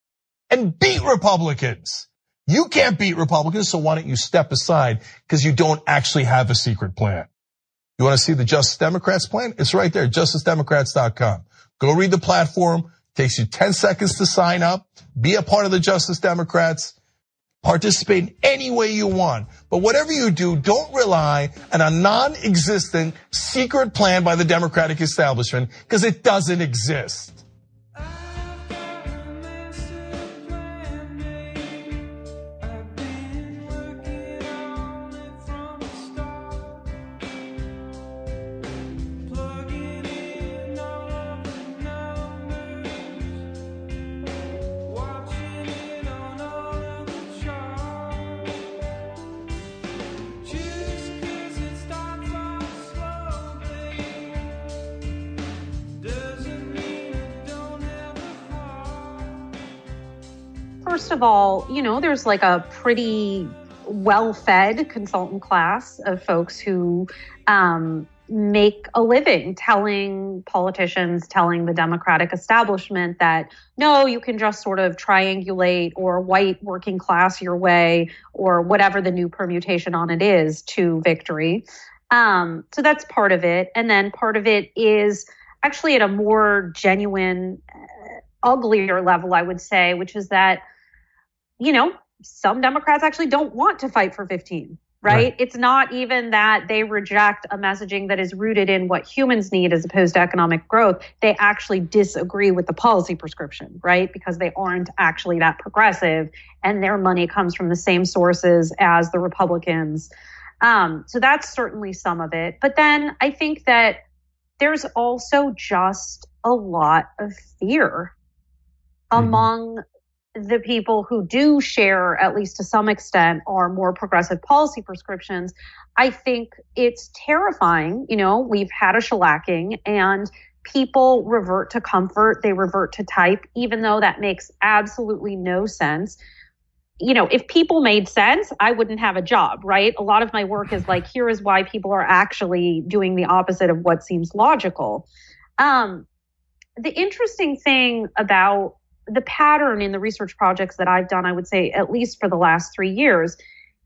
[SPEAKER 12] and beat Republicans. You can't beat Republicans, so why don't you step aside because you don't actually have a secret plan. You want to see the Justice Democrats plan? It's right there, justicedemocrats.com. Go read the platform. Takes you 10 seconds to sign up. Be a part of the Justice Democrats. Participate any way you want. But whatever you do, don't rely on a non-existent secret plan by the Democratic establishment because it doesn't exist.
[SPEAKER 1] Of all, you know, there's like a pretty well fed consultant class of folks who um, make a living telling politicians, telling the Democratic establishment that no, you can just sort of triangulate or white working class your way or whatever the new permutation on it is to victory. Um, so that's part of it. And then part of it is actually at a more genuine, uh, uglier level, I would say, which is that, you know, some Democrats actually don't want to fight for 15 right? right? It's not even that they reject a messaging that is rooted in what humans need as opposed to economic growth. They actually disagree with the policy prescription, right? Because they aren't actually that progressive and their money comes from the same sources as the Republicans. Um, so that's certainly some of it. But then I think that there's also just a lot of fear mm-hmm. among the people who do share, at least to some extent, are more progressive policy prescriptions, I think it's terrifying. You know, we've had a shellacking and people revert to comfort, they revert to type, even though that makes absolutely no sense. You know, if people made sense, I wouldn't have a job, right? A lot of my work is like, here is why people are actually doing the opposite of what seems logical. Um, the interesting thing about the pattern in the research projects that I've done, I would say, at least for the last three years,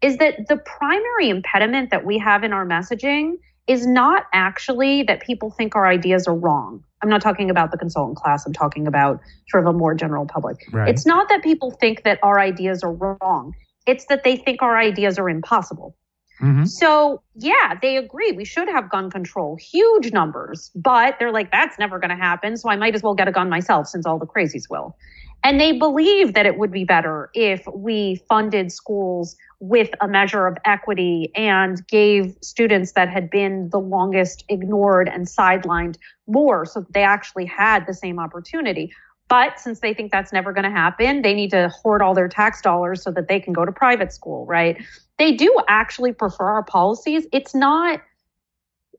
[SPEAKER 1] is that the primary impediment that we have in our messaging is not actually that people think our ideas are wrong. I'm not talking about the consultant class, I'm talking about sort of a more general public. Right. It's not that people think that our ideas are wrong, it's that they think our ideas are impossible. Mm-hmm. So, yeah, they agree we should have gun control, huge numbers, but they're like, that's never going to happen. So I might as well get a gun myself since all the crazies will. And they believe that it would be better if we funded schools with a measure of equity and gave students that had been the longest ignored and sidelined more so that they actually had the same opportunity. But since they think that's never going to happen, they need to hoard all their tax dollars so that they can go to private school, right? They do actually prefer our policies. It's not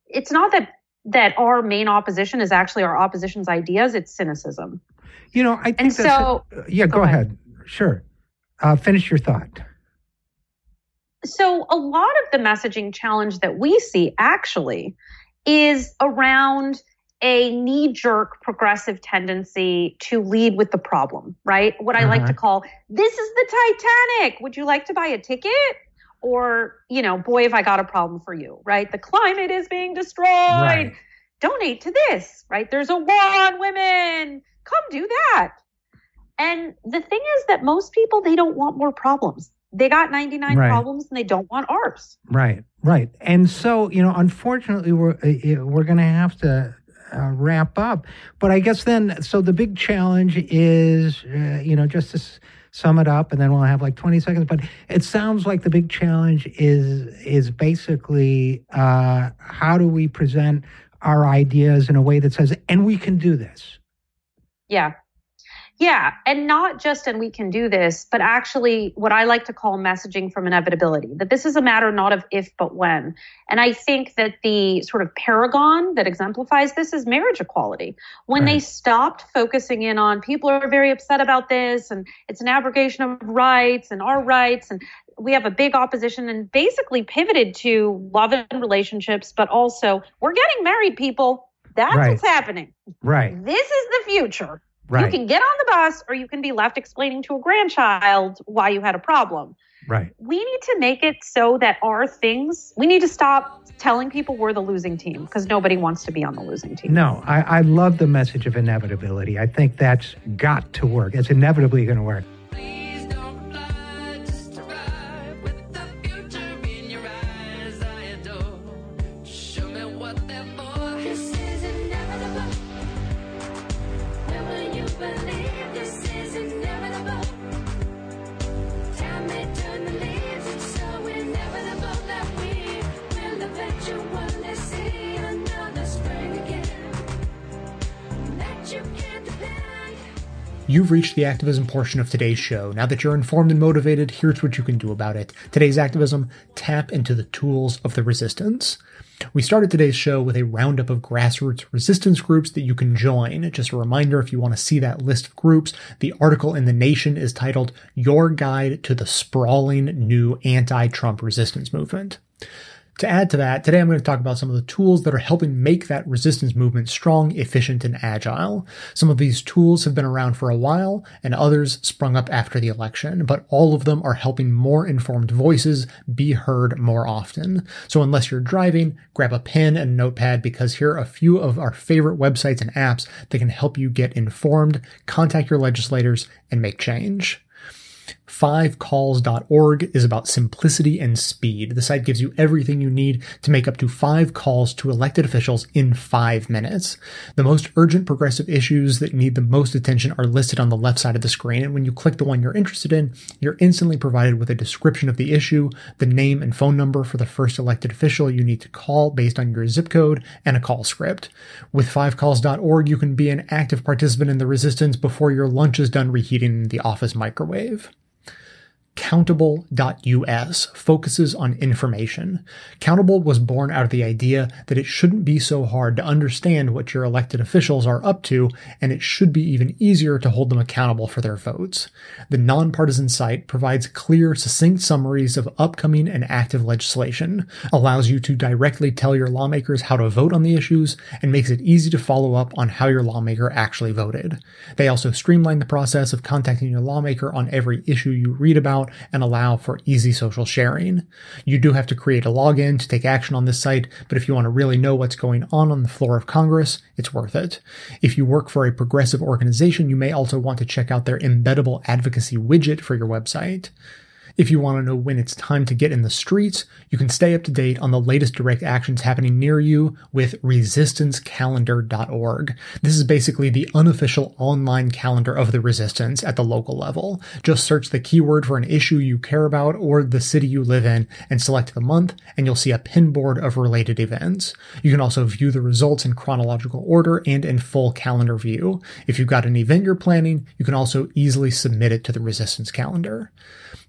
[SPEAKER 1] it's not that that our main opposition is actually our opposition's ideas, it's cynicism.
[SPEAKER 7] You know, I think and so, a, yeah, go, go ahead. ahead. Sure. Uh, finish your thought.
[SPEAKER 1] So, a lot of the messaging challenge that we see actually is around a knee jerk progressive tendency to lead with the problem, right? What I uh-huh. like to call this is the Titanic. Would you like to buy a ticket? Or, you know, boy, have I got a problem for you, right? The climate is being destroyed. Right. Donate to this, right? There's a war on women. Come do that. And the thing is that most people, they don't want more problems. They got 99 right. problems and they don't want ours.
[SPEAKER 7] Right, right. And so, you know, unfortunately, we're, uh, we're going to have to uh, wrap up. But I guess then, so the big challenge is, uh, you know, just to s- sum it up, and then we'll have like 20 seconds. But it sounds like the big challenge is is basically uh, how do we present our ideas in a way that says, and we can do this.
[SPEAKER 1] Yeah. Yeah, and not just and we can do this, but actually what I like to call messaging from inevitability. That this is a matter not of if but when. And I think that the sort of paragon that exemplifies this is marriage equality. When right. they stopped focusing in on people are very upset about this and it's an abrogation of rights and our rights and we have a big opposition and basically pivoted to love and relationships, but also we're getting married people. That's right. what's happening.
[SPEAKER 7] Right.
[SPEAKER 1] This is the future. Right. You can get on the bus or you can be left explaining to a grandchild why you had a problem.
[SPEAKER 7] Right.
[SPEAKER 1] We need to make it so that our things, we need to stop telling people we're the losing team because nobody wants to be on the losing team.
[SPEAKER 7] No, I, I love the message of inevitability. I think that's got to work. It's inevitably going to work.
[SPEAKER 2] You've reached the activism portion of today's show. Now that you're informed and motivated, here's what you can do about it. Today's activism, tap into the tools of the resistance. We started today's show with a roundup of grassroots resistance groups that you can join. Just a reminder, if you want to see that list of groups, the article in The Nation is titled Your Guide to the Sprawling New Anti-Trump Resistance Movement. To add to that, today I'm going to talk about some of the tools that are helping make that resistance movement strong, efficient, and agile. Some of these tools have been around for a while, and others sprung up after the election, but all of them are helping more informed voices be heard more often. So unless you're driving, grab a pen and notepad because here are a few of our favorite websites and apps that can help you get informed, contact your legislators, and make change. Fivecalls.org is about simplicity and speed. The site gives you everything you need to make up to five calls to elected officials in five minutes. The most urgent progressive issues that need the most attention are listed on the left side of the screen, and when you click the one you're interested in, you're instantly provided with a description of the issue, the name and phone number for the first elected official you need to call based on your zip code, and a call script. With fivecalls.org, you can be an active participant in the resistance before your lunch is done reheating the office microwave. Countable.us focuses on information. Countable was born out of the idea that it shouldn't be so hard to understand what your elected officials are up to, and it should be even easier to hold them accountable for their votes. The nonpartisan site provides clear, succinct summaries of upcoming and active legislation, allows you to directly tell your lawmakers how to vote on the issues, and makes it easy to follow up on how your lawmaker actually voted. They also streamline the process of contacting your lawmaker on every issue you read about and allow for easy social sharing. You do have to create a login to take action on this site, but if you want to really know what's going on on the floor of Congress, it's worth it. If you work for a progressive organization, you may also want to check out their embeddable advocacy widget for your website. If you want to know when it's time to get in the streets, you can stay up to date on the latest direct actions happening near you with resistancecalendar.org. This is basically the unofficial online calendar of the resistance at the local level. Just search the keyword for an issue you care about or the city you live in and select the month, and you'll see a pinboard of related events. You can also view the results in chronological order and in full calendar view. If you've got an event you're planning, you can also easily submit it to the resistance calendar.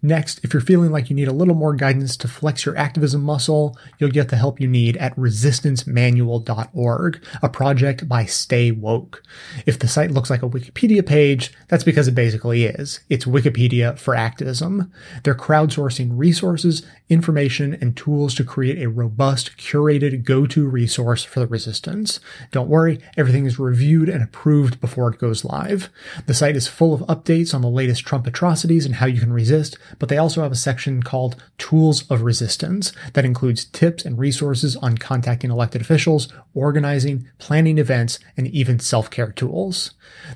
[SPEAKER 2] Next, if you're feeling like you need a little more guidance to flex your activism muscle, you'll get the help you need at resistancemanual.org, a project by Stay Woke. If the site looks like a Wikipedia page, that's because it basically is. It's Wikipedia for activism. They're crowdsourcing resources, information, and tools to create a robust, curated go-to resource for the resistance. Don't worry, everything is reviewed and approved before it goes live. The site is full of updates on the latest Trump atrocities and how you can resist, but they also have a section called Tools of Resistance that includes tips and resources on contacting elected officials, organizing, planning events, and even self-care tools.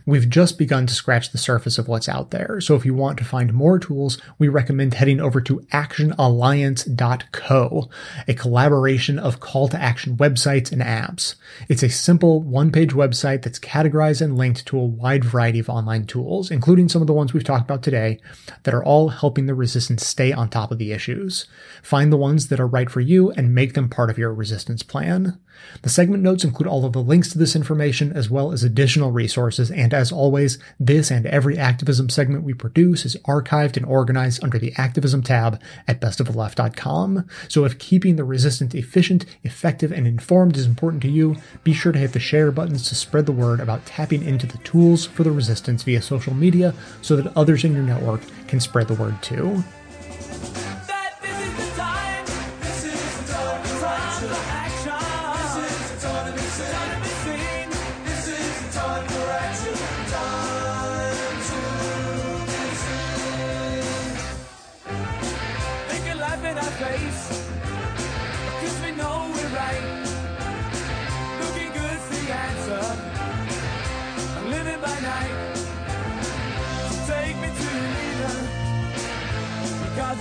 [SPEAKER 2] We've just begun to scratch the surface of what's out there, so if you want to find more tools, we recommend heading over to actionalliance.co, a collaboration of call to action websites and apps. It's a simple one-page website that's categorized and linked to a wide variety of online tools, including some of the ones we've talked about today, that are all helping the resistance stay on top of the issues. Find the ones that are right for you and make them part of your resistance plan. The segment notes include all of the links to this information as well as additional resources, and as always, this and every activism segment we produce is archived and organized under the activism tab at bestoftheleft.com. So if keeping the resistance efficient, effective, and informed is important to you, be sure to hit the share buttons to spread the word about tapping into the tools for the resistance via social media so that others in your network can spread the word too.
[SPEAKER 15] We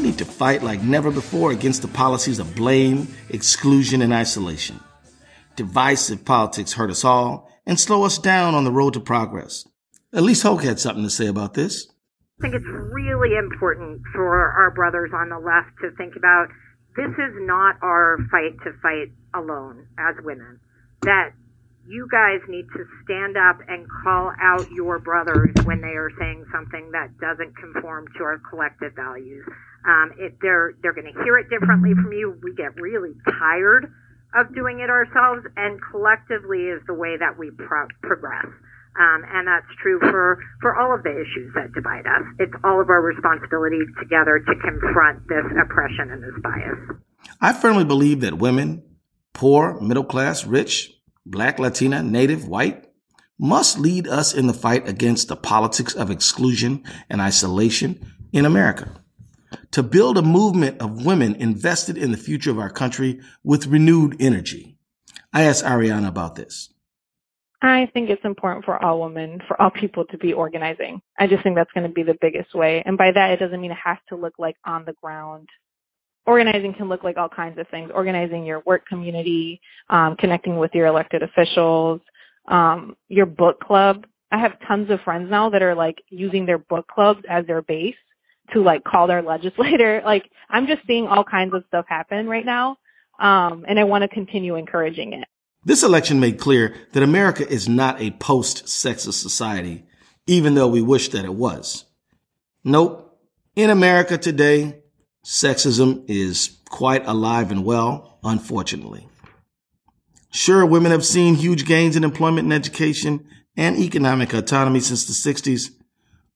[SPEAKER 15] need to fight like never before against the policies of blame, exclusion, and isolation. Divisive politics hurt us all and slow us down on the road to progress. Ilyse Hogue had something to say about this.
[SPEAKER 16] I think it's really important for our brothers on the left to think about this is not our fight to fight alone as women. That you guys need to stand up and call out your brothers when they are saying something that doesn't conform to our collective values. Um, if they're they're going to hear it differently from you, we get really tired of doing it ourselves, and collectively is the way that we pro- progress. Um, and that's true for, for all of the issues that divide us. It's all of our responsibility together to confront this oppression and this bias.
[SPEAKER 15] I firmly believe that women, poor, middle class, rich, black, Latina, native, white, must lead us in the fight against the politics of exclusion and isolation in America. To build a movement of women invested in the future of our country with renewed energy. I asked Ariana about this.
[SPEAKER 17] I think it's important for all women, for all people to be organizing. I just think that's going to be the biggest way. And by that, it doesn't mean it has to look like on the ground. Organizing can look like all kinds of things. Organizing your work community, um, connecting with your elected officials, um, your book club. I have tons of friends now that are like using their book clubs as their base to like call their legislator. Like I'm just seeing all kinds of stuff happen right now. Um, and I want to continue encouraging it.
[SPEAKER 15] This election made clear that America is not a post-sexist society, even though we wish that it was. Nope. In America today, sexism is quite alive and well, unfortunately. Sure, women have seen huge gains in employment and education and economic autonomy since the 60s,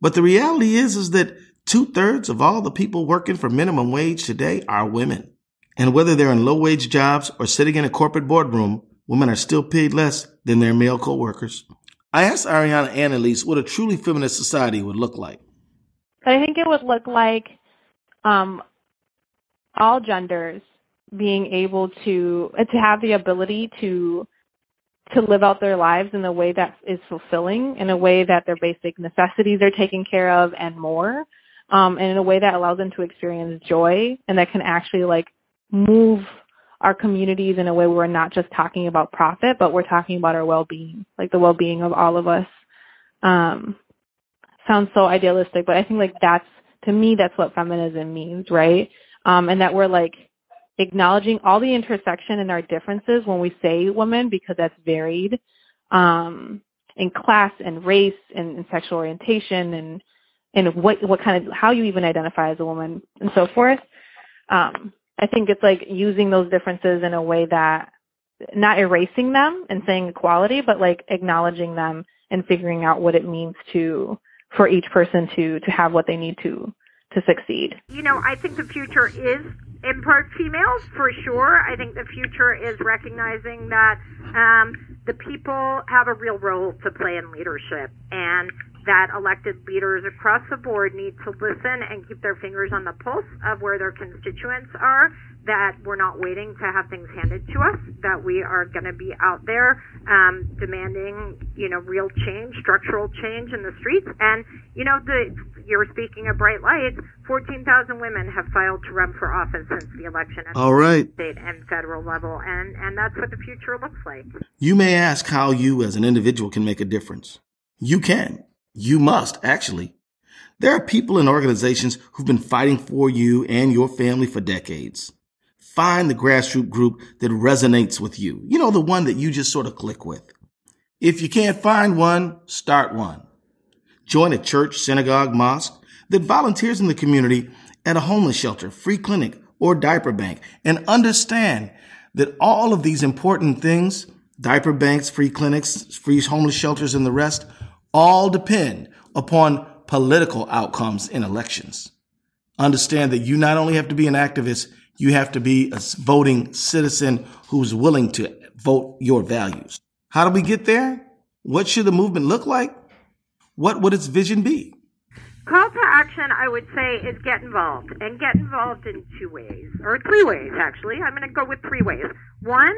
[SPEAKER 15] but the reality is, is that two thirds of all the people working for minimum wage today are women. And whether they're in low wage jobs or sitting in a corporate boardroom, women are still paid less than their male co-workers. I asked Ariana and Ilyse what a truly feminist society would look like.
[SPEAKER 17] I think it would look like um, all genders being able to to have the ability to to live out their lives in a way that is fulfilling, in a way that their basic necessities are taken care of, and more, um, and in a way that allows them to experience joy and that can actually like move our communities in a way where we're not just talking about profit, but we're talking about our well-being, like the well-being of all of us. Um, sounds so idealistic, but I think like that's to me that's what feminism means, right? Um, and that we're like acknowledging all the intersection in our differences when we say women because that's varied um, in class and race and, and sexual orientation and and what what kind of how you even identify as a woman and so forth. Um, I think it's like using those differences in a way that not erasing them and saying equality, but like acknowledging them and figuring out what it means to for each person to to have what they need to to succeed.
[SPEAKER 16] You know, I think the future is in part females for sure. I think the future is recognizing that um, the people have a real role to play in leadership and that elected leaders across the board need to listen and keep their fingers on the pulse of where their constituents are, that we're not waiting to have things handed to us, that we are going to be out there um, demanding, you know, real change, structural change in the streets. And, you know, the, you're speaking of bright lights, 14,000 women have filed to run for office since the election at
[SPEAKER 15] All right.
[SPEAKER 16] state and federal level. And, and that's what the future looks like.
[SPEAKER 15] You may ask how you as an individual can make a difference. You can. You must, actually. There are people and organizations who've been fighting for you and your family for decades. Find the grassroots group that resonates with you. You know, the one that you just sort of click with. If you can't find one, start one. Join a church, synagogue, mosque that volunteers in the community at a homeless shelter, free clinic, or diaper bank and understand that all of these important things, diaper banks, free clinics, free homeless shelters, and the rest all depend upon political outcomes in elections. Understand that you not only have to be an activist, you have to be a voting citizen who's willing to vote your values. How do we get there? What should the movement look like? What would its vision be?
[SPEAKER 16] Call to action, I would say, is get involved. And get involved in two ways, or three ways, actually. I'm going to go with three ways. One,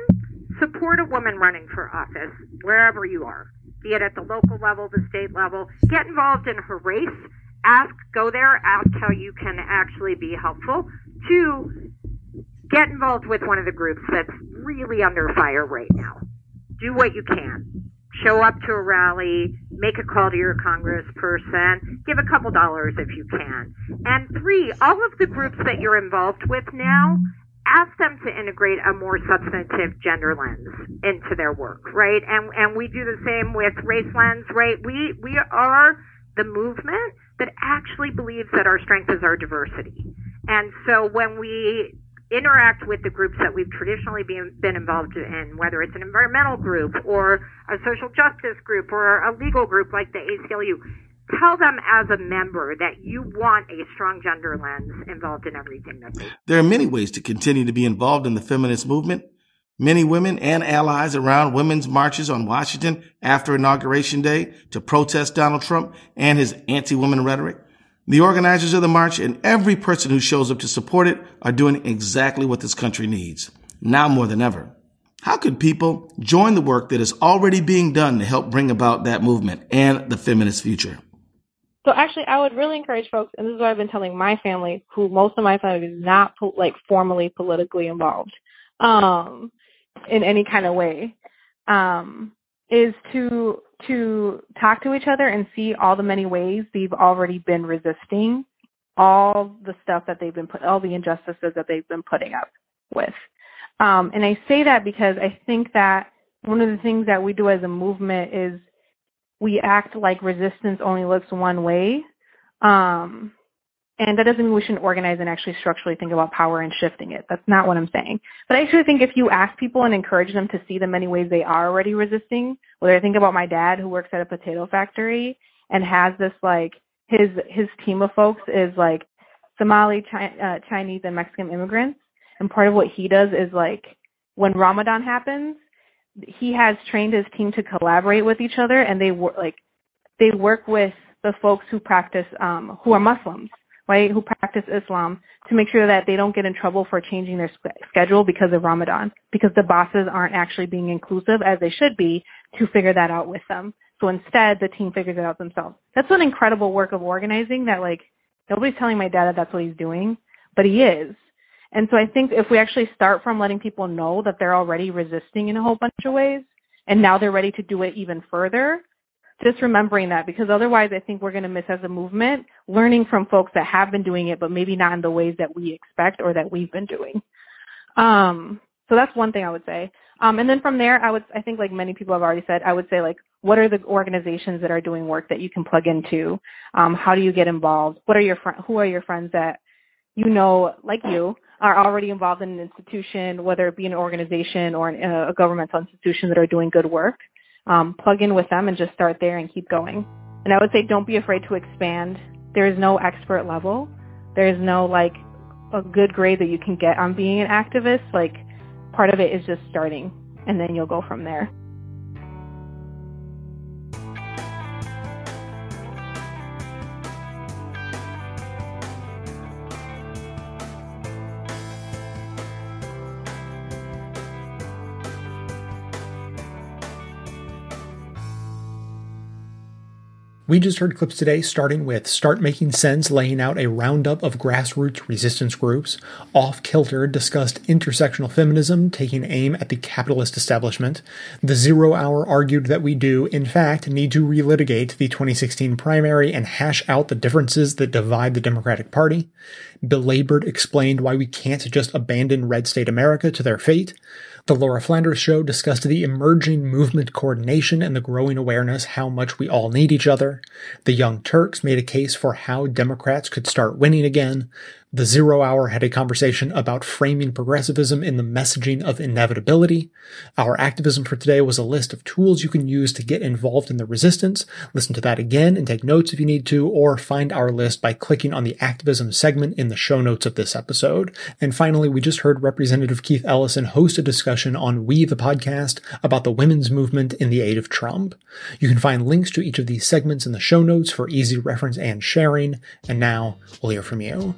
[SPEAKER 16] support a woman running for office, wherever you are be it at the local level, the state level. Get involved in her race. Ask, go there, ask how you can actually be helpful. Two, get involved with one of the groups that's really under fire right now. Do what you can. show up to a rally, make a call to your congressperson, give a couple dollars if you can. And three, all of the groups that you're involved with now, ask them to integrate a more substantive gender lens into their work, right? And and we do the same with race lens, right? We we are the movement that actually believes that our strength is our diversity. And so when we interact with the groups that we've traditionally been, been involved in, whether it's an environmental group or a social justice group or a legal group like the ACLU, tell them as a member that you want a strong gender lens involved in everything that they do.
[SPEAKER 15] There are many ways to continue to be involved in the feminist movement. Many women and allies around women's marches on Washington after Inauguration Day to protest Donald Trump and his anti-woman rhetoric. The organizers of the march and every person who shows up to support it are doing exactly what this country needs, now more than ever. How could people join the work that is already being done to help bring about that movement and the feminist future?
[SPEAKER 17] So actually, I would really encourage folks, and this is what I've been telling my family, who most of my family is not like formally politically involved um, in any kind of way, um, is to to talk to each other and see all the many ways they've already been resisting all the stuff that they've been put, all the injustices that they've been putting up with. Um, and I say that because I think that one of the things that we do as a movement is we act like resistance only looks one way. Um, and that doesn't mean we shouldn't organize and actually structurally think about power and shifting it. That's not what I'm saying. But I actually think if you ask people and encourage them to see the many ways they are already resisting, whether I think about my dad who works at a potato factory and has this like his his team of folks is like Somali, Chi- uh, Chinese, and Mexican immigrants, and part of what he does is like when Ramadan happens, he has trained his team to collaborate with each other, and they work like they work with the folks who practice um, who are Muslims right, who practice Islam to make sure that they don't get in trouble for changing their schedule because of Ramadan, because the bosses aren't actually being inclusive as they should be to figure that out with them. So instead, the team figures it out themselves. That's an incredible work of organizing that like nobody's telling my dad that that's what he's doing, but he is. And so I think if we actually start from letting people know that they're already resisting in a whole bunch of ways, and now they're ready to do it even further, just remembering that because otherwise I think we're going to miss as a movement learning from folks that have been doing it, but maybe not in the ways that we expect or that we've been doing. Um, so that's one thing I would say. Um, and then from there, I would, I think like many people have already said, I would say like, what are the organizations that are doing work that you can plug into? Um, how do you get involved? What are your who are your friends that you know, like you, are already involved in an institution, whether it be an organization or an, a governmental institution that are doing good work? um, plug in with them and just start there and keep going. And I would say don't be afraid to expand. There is no expert level. There is no like a good grade that you can get on being an activist. Like part of it is just starting and then you'll go from there.
[SPEAKER 2] We just heard clips today starting with Start Making Sense laying out a roundup of grassroots resistance groups. Off Kilter discussed intersectional feminism taking aim at the capitalist establishment. The Zero Hour argued that we do, in fact, need to relitigate the 2016 primary and hash out the differences that divide the Democratic Party. Belabored explained why we can't just abandon red state America to their fate. The Laura Flanders Show discussed the emerging movement coordination and the growing awareness how much we all need each other. The Young Turks made a case for how Democrats could start winning again. The Zero Hour had a conversation about framing progressivism in the messaging of inevitability. Our activism for today was a list of tools you can use to get involved in the resistance. Listen to that again and take notes if you need to, or find our list by clicking on the activism segment in the show notes of this episode. And finally, we just heard Representative Keith Ellison host a discussion on We the Podcast about the women's movement in the aid of Trump. You can find links to each of these segments in the show notes for easy reference and sharing. And now we'll hear from you.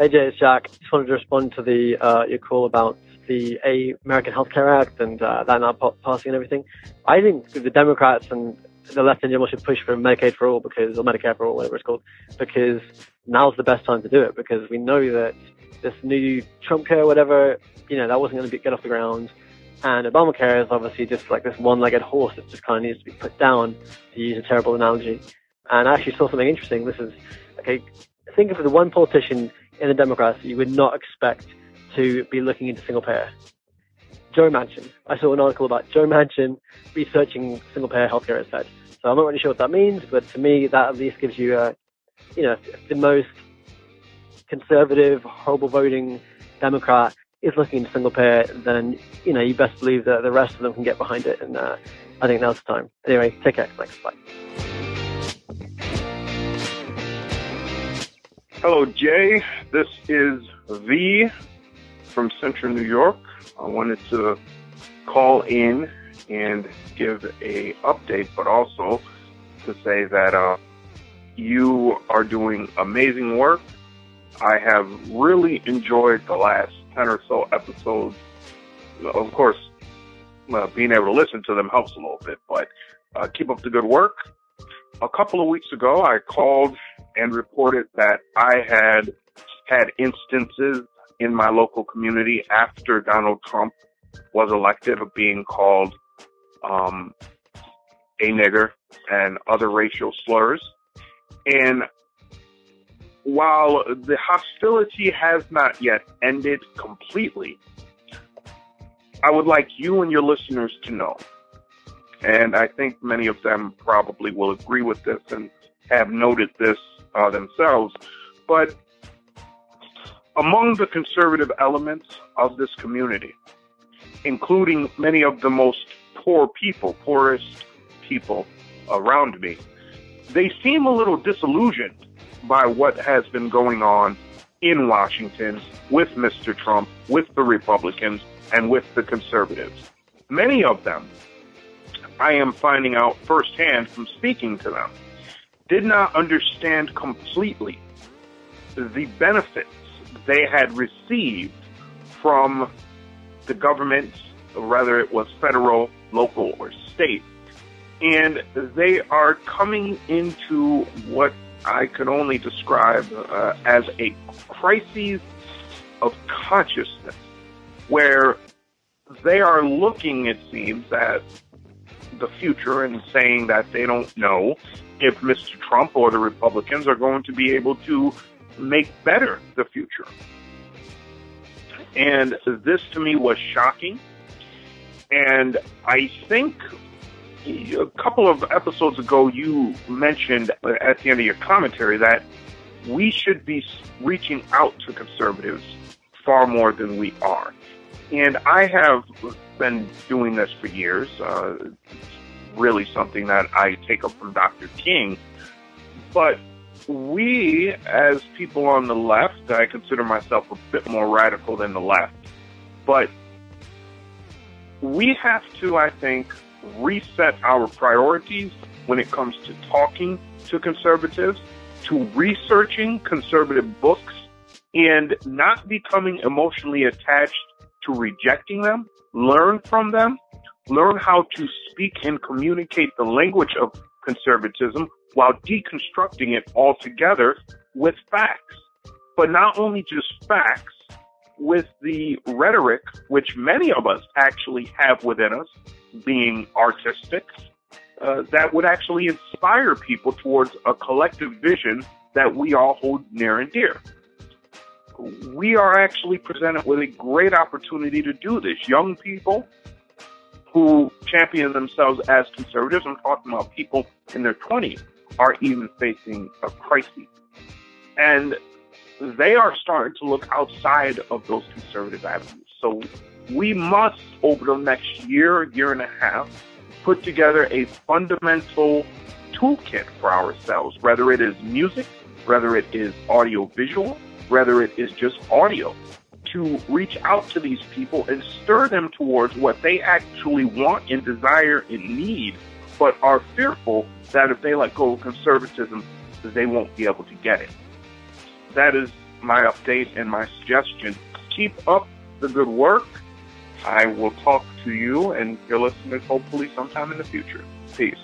[SPEAKER 18] Hey Jay, it's Jack. Just wanted to respond to the uh, your call about the American Healthcare Act and uh, that not passing and everything. I think the Democrats and the left in general should push for Medicaid for all because or Medicare for all, whatever it's called, because now's the best time to do it because we know that this new Trump care, whatever, you know, that wasn't going to get off the ground. And Obamacare is obviously just like this one-legged horse that just kind of needs to be put down, to use a terrible analogy. And I actually saw something interesting. This is, okay, think of the one politician in the Democrats you would not expect to be looking into single payer. Joe Manchin. I saw an article about Joe Manchin researching single payer healthcare instead. So I'm not really sure what that means, but to me, that at least gives you a, you know, the most conservative, horrible voting Democrat is looking into single payer, then, you know, you best believe that the rest of them can get behind it. And uh, I think now's the time. Anyway, take care. Thanks. Bye.
[SPEAKER 19] Hello, Jay. This is V from Central New York. I wanted to call in and give a update, but also to say that uh, you are doing amazing work. I have really enjoyed the last 10 or so episodes. Of course, uh, being able to listen to them helps a little bit, but uh, keep up the good work. A couple of weeks ago, I called and reported that I had had instances in my local community after Donald Trump was elected of being called um, a nigger and other racial slurs. And while the hostility has not yet ended completely, I would like you and your listeners to know, and I think many of them probably will agree with this and have noted this uh, themselves, but among the conservative elements of this community, including many of the most poor people, poorest people around me, they seem a little disillusioned by what has been going on in Washington with Mr. Trump, with the Republicans, and with the conservatives. Many of them, I am finding out firsthand from speaking to them, did not understand completely the benefits they had received from the government, whether it was federal, local, or state. And they are coming into what I can only describe uh, as a crisis of consciousness, where they are looking, it seems, at the future and saying that they don't know if Mr. Trump or the Republicans are going to be able to make better the future. And this to me was shocking. And I think a couple of episodes ago, you mentioned at the end of your commentary that we should be reaching out to conservatives far more than we are. And I have been doing this for years. Uh, really something that I take up from Dr. King. But we, as people on the left, I consider myself a bit more radical than the left, but we have to, I think, reset our priorities when it comes to talking to conservatives, to researching conservative books, and not becoming emotionally attached to rejecting them, learn from them, learn how to speak and communicate the language of conservatism while deconstructing it altogether with facts. But not only just facts, with the rhetoric, which many of us actually have within us, being artistic, uh, that would actually inspire people towards a collective vision that we all hold near and dear. We are actually presented with a great opportunity to do this. Young people who champion themselves as conservatives, I'm talking about people in their 20s, are even facing a crisis. And they are starting to look outside of those conservative avenues. So we must, over the next year, year and a half, put together a fundamental toolkit for ourselves, whether it is music, whether it is audio visual, whether it is just audio, to reach out to these people and stir them towards what they actually want and desire and need, but are fearful that if they let go of conservatism, they won't be able to get it. That is my update and my suggestion. Keep up the good work. I will talk to you and your listeners hopefully sometime in the future. Peace.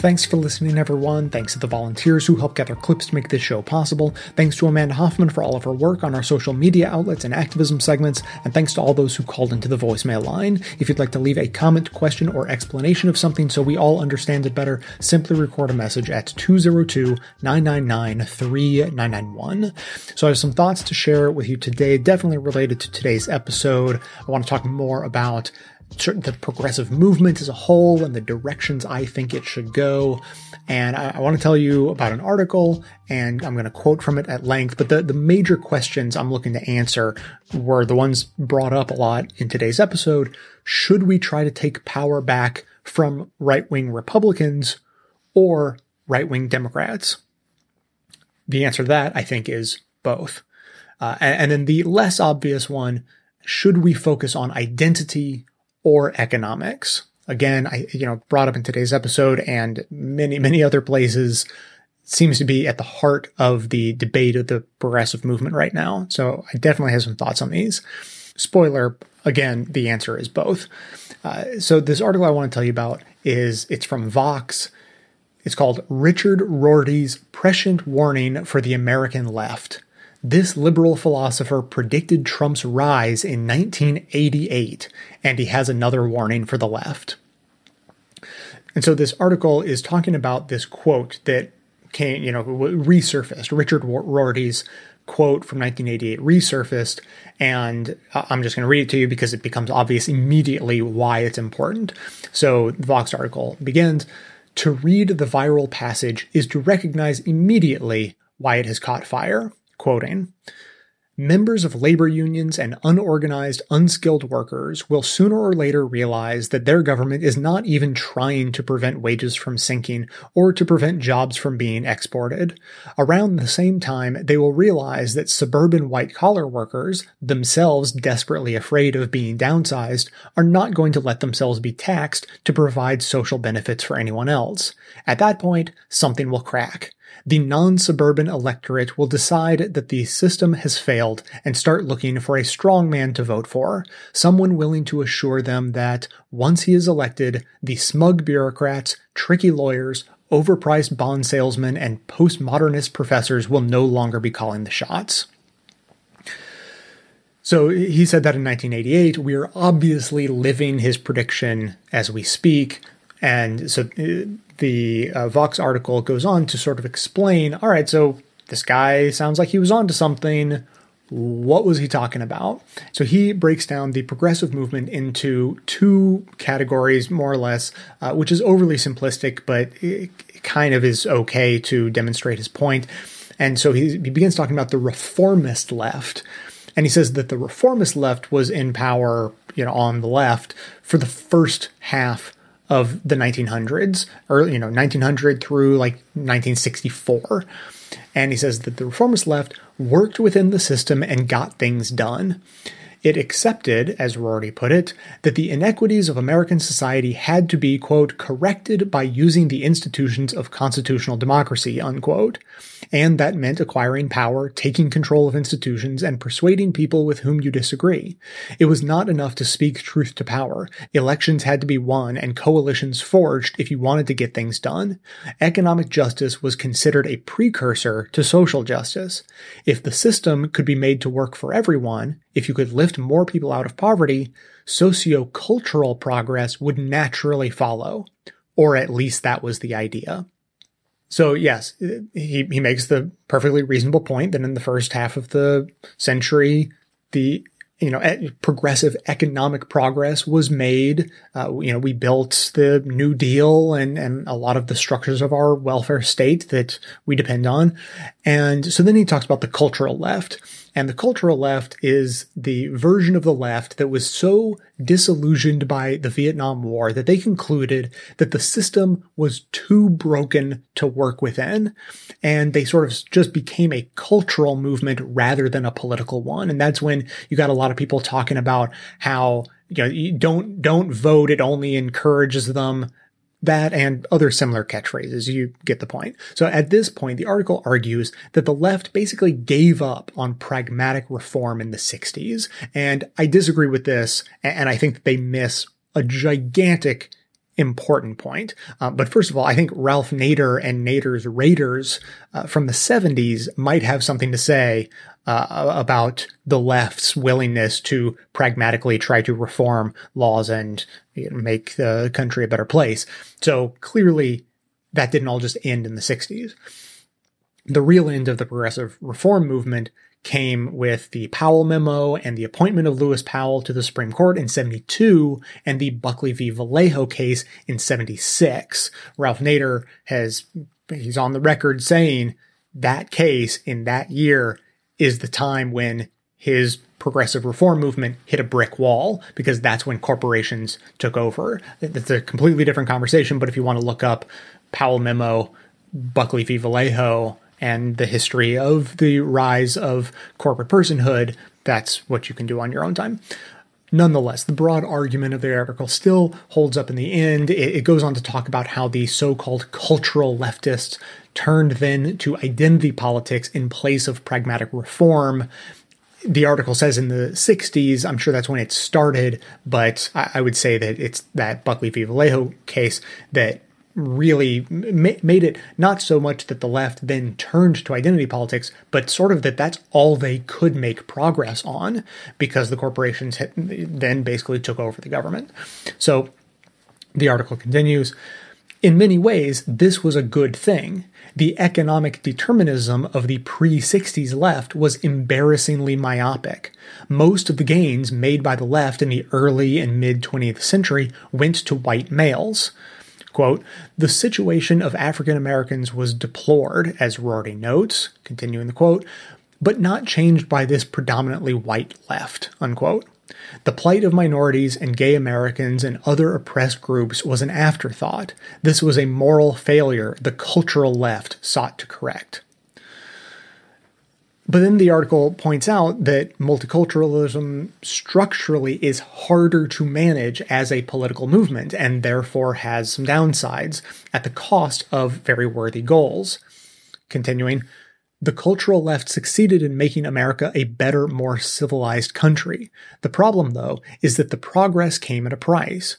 [SPEAKER 2] Thanks for listening, everyone. Thanks to the volunteers who help gather clips to make this show possible. Thanks to Amanda Hoffman for all of her work on our social media outlets and activism segments. And thanks to all those who called into the voicemail line. If you'd like to leave a comment, question, or explanation of something so we all understand it better, simply record a message at 202 999 3991. So I have some thoughts to share with you today, definitely related to today's episode. I want to talk more about the progressive movement as a whole and the directions I think it should go. And I, I want to tell you about an article, and I'm going to quote from it at length. But the, the major questions I'm looking to answer were the ones brought up a lot in today's episode. Should we try to take power back from right wing Republicans or right wing Democrats? The answer to that, I think, is both. Uh, and, and then the less obvious one should we focus on identity or economics. Again, I, you know, brought up in today's episode and many, many other places seems to be at the heart of the debate of the progressive movement right now. So I definitely have some thoughts on these. Spoiler, again, the answer is both. Uh, so this article I want to tell you about is it's from Vox. It's called Richard Rorty's Prescient Warning for the American Left. This liberal philosopher predicted Trump's rise in 1988, and he has another warning for the left. And so this article is talking about this quote that came, you know, resurfaced. Richard Rorty's quote from 1988 resurfaced, and I'm just going to read it to you because it becomes obvious immediately why it's important. So the Vox article begins To read the viral passage is to recognize immediately why it has caught fire. Quoting, Members of labor unions and unorganized, unskilled workers will sooner or later realize that their government is not even trying to prevent wages from sinking or to prevent jobs from being exported. Around the same time, they will realize that suburban white collar workers, themselves desperately afraid of being downsized, are not going to let themselves be taxed to provide social benefits for anyone else. At that point, something will crack the non-suburban electorate will decide that the system has failed and start looking for a strong man to vote for, someone willing to assure them that, once he is elected, the smug bureaucrats, tricky lawyers, overpriced bond salesmen, and postmodernist professors will no longer be calling the shots. So he said that in 1988. We are obviously living his prediction as we speak. And so uh, the uh, Vox article goes on to sort of explain all right, so this guy sounds like he was onto something. What was he talking about? So he breaks down the progressive movement into two categories, more or less, uh, which is overly simplistic, but it kind of is okay to demonstrate his point. And so he, he begins talking about the reformist left. And he says that the reformist left was in power, you know, on the left for the first half of the 1900s, or you know, 1900 through like 1964. And he says that the reformist left worked within the system and got things done. It accepted, as Rorty put it, that the inequities of American society had to be, quote, corrected by using the institutions of constitutional democracy, unquote. And that meant acquiring power, taking control of institutions, and persuading people with whom you disagree. It was not enough to speak truth to power. Elections had to be won and coalitions forged if you wanted to get things done. Economic justice was considered a precursor to social justice. If the system could be made to work for everyone, if you could lift more people out of poverty, socio-cultural progress would naturally follow. Or at least that was the idea. So yes, he, he makes the perfectly reasonable point that in the first half of the century, the you know, progressive economic progress was made. Uh, you know, we built the New Deal and, and a lot of the structures of our welfare state that we depend on. And so then he talks about the cultural left. And the cultural left is the version of the left that was so disillusioned by the Vietnam War that they concluded that the system was too broken to work within. And they sort of just became a cultural movement rather than a political one. And that's when you got a lot of people talking about how you know, you don't, don't vote. It only encourages them that and other similar catchphrases. You get the point. So at this point, the article argues that the left basically gave up on pragmatic reform in the 60s. And I disagree with this. And I think that they miss a gigantic important point. Uh, but first of all, I think Ralph Nader and Nader's Raiders uh, from the 70s might have something to say uh, about the left's willingness to pragmatically try to reform laws and know, make the country a better place. So clearly, that didn't all just end in the 60s. The real end of the progressive reform movement came with the Powell memo and the appointment of Lewis Powell to the Supreme Court in 72 and the Buckley v. Valeo case in 76. Ralph Nader has, he's on the record saying that case in that year is the time when his progressive reform movement hit a brick wall because that's when corporations took over. It's a completely different conversation, but if you want to look up Powell memo, Buckley v. Valeo, and the history of the rise of corporate personhood, that's what you can do on your own time. Nonetheless, the broad argument of the article still holds up in the end. It, it goes on to talk about how the so called cultural leftists turned then to identity politics in place of pragmatic reform. The article says in the 60s, I'm sure that's when it started, but I, I would say that it's that Buckley v. Valeo case that really ma- made it not so much that the left then turned to identity politics, but sort of that that's all they could make progress on because the corporations had, then basically took over the government. So the article continues. In many ways, this was a good thing. The economic determinism of the pre 60s left was embarrassingly myopic. Most of the gains made by the left in the early and mid 20th century went to white males. Quote, the situation of African Americans was deplored, as Rorty notes, continuing the quote, but not changed by this predominantly white left, unquote. The plight of minorities and gay Americans and other oppressed groups was an afterthought. This was a moral failure the cultural left sought to correct. But then the article points out that multiculturalism structurally is harder to manage as a political movement and therefore has some downsides at the cost of very worthy goals. Continuing, the cultural left succeeded in making America a better, more civilized country. The problem, though, is that the progress came at a price.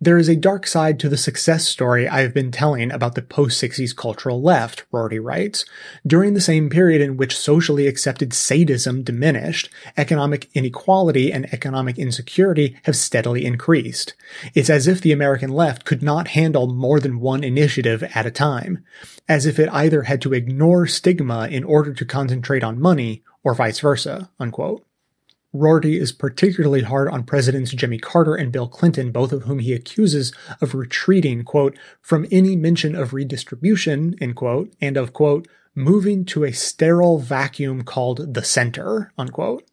[SPEAKER 2] There is a dark side to the success story I have been telling about the post 60s cultural left, Rorty writes. During the same period in which socially accepted sadism diminished, economic inequality and economic insecurity have steadily increased. It's as if the American left could not handle more than one initiative at a time, as if it either had to ignore stigma in order to concentrate on money or vice versa, unquote. Rorty is particularly hard on Presidents Jimmy Carter and Bill Clinton, both of whom he accuses of retreating, quote, from any mention of redistribution, end quote, and of, quote, moving to a sterile vacuum called the center, unquote.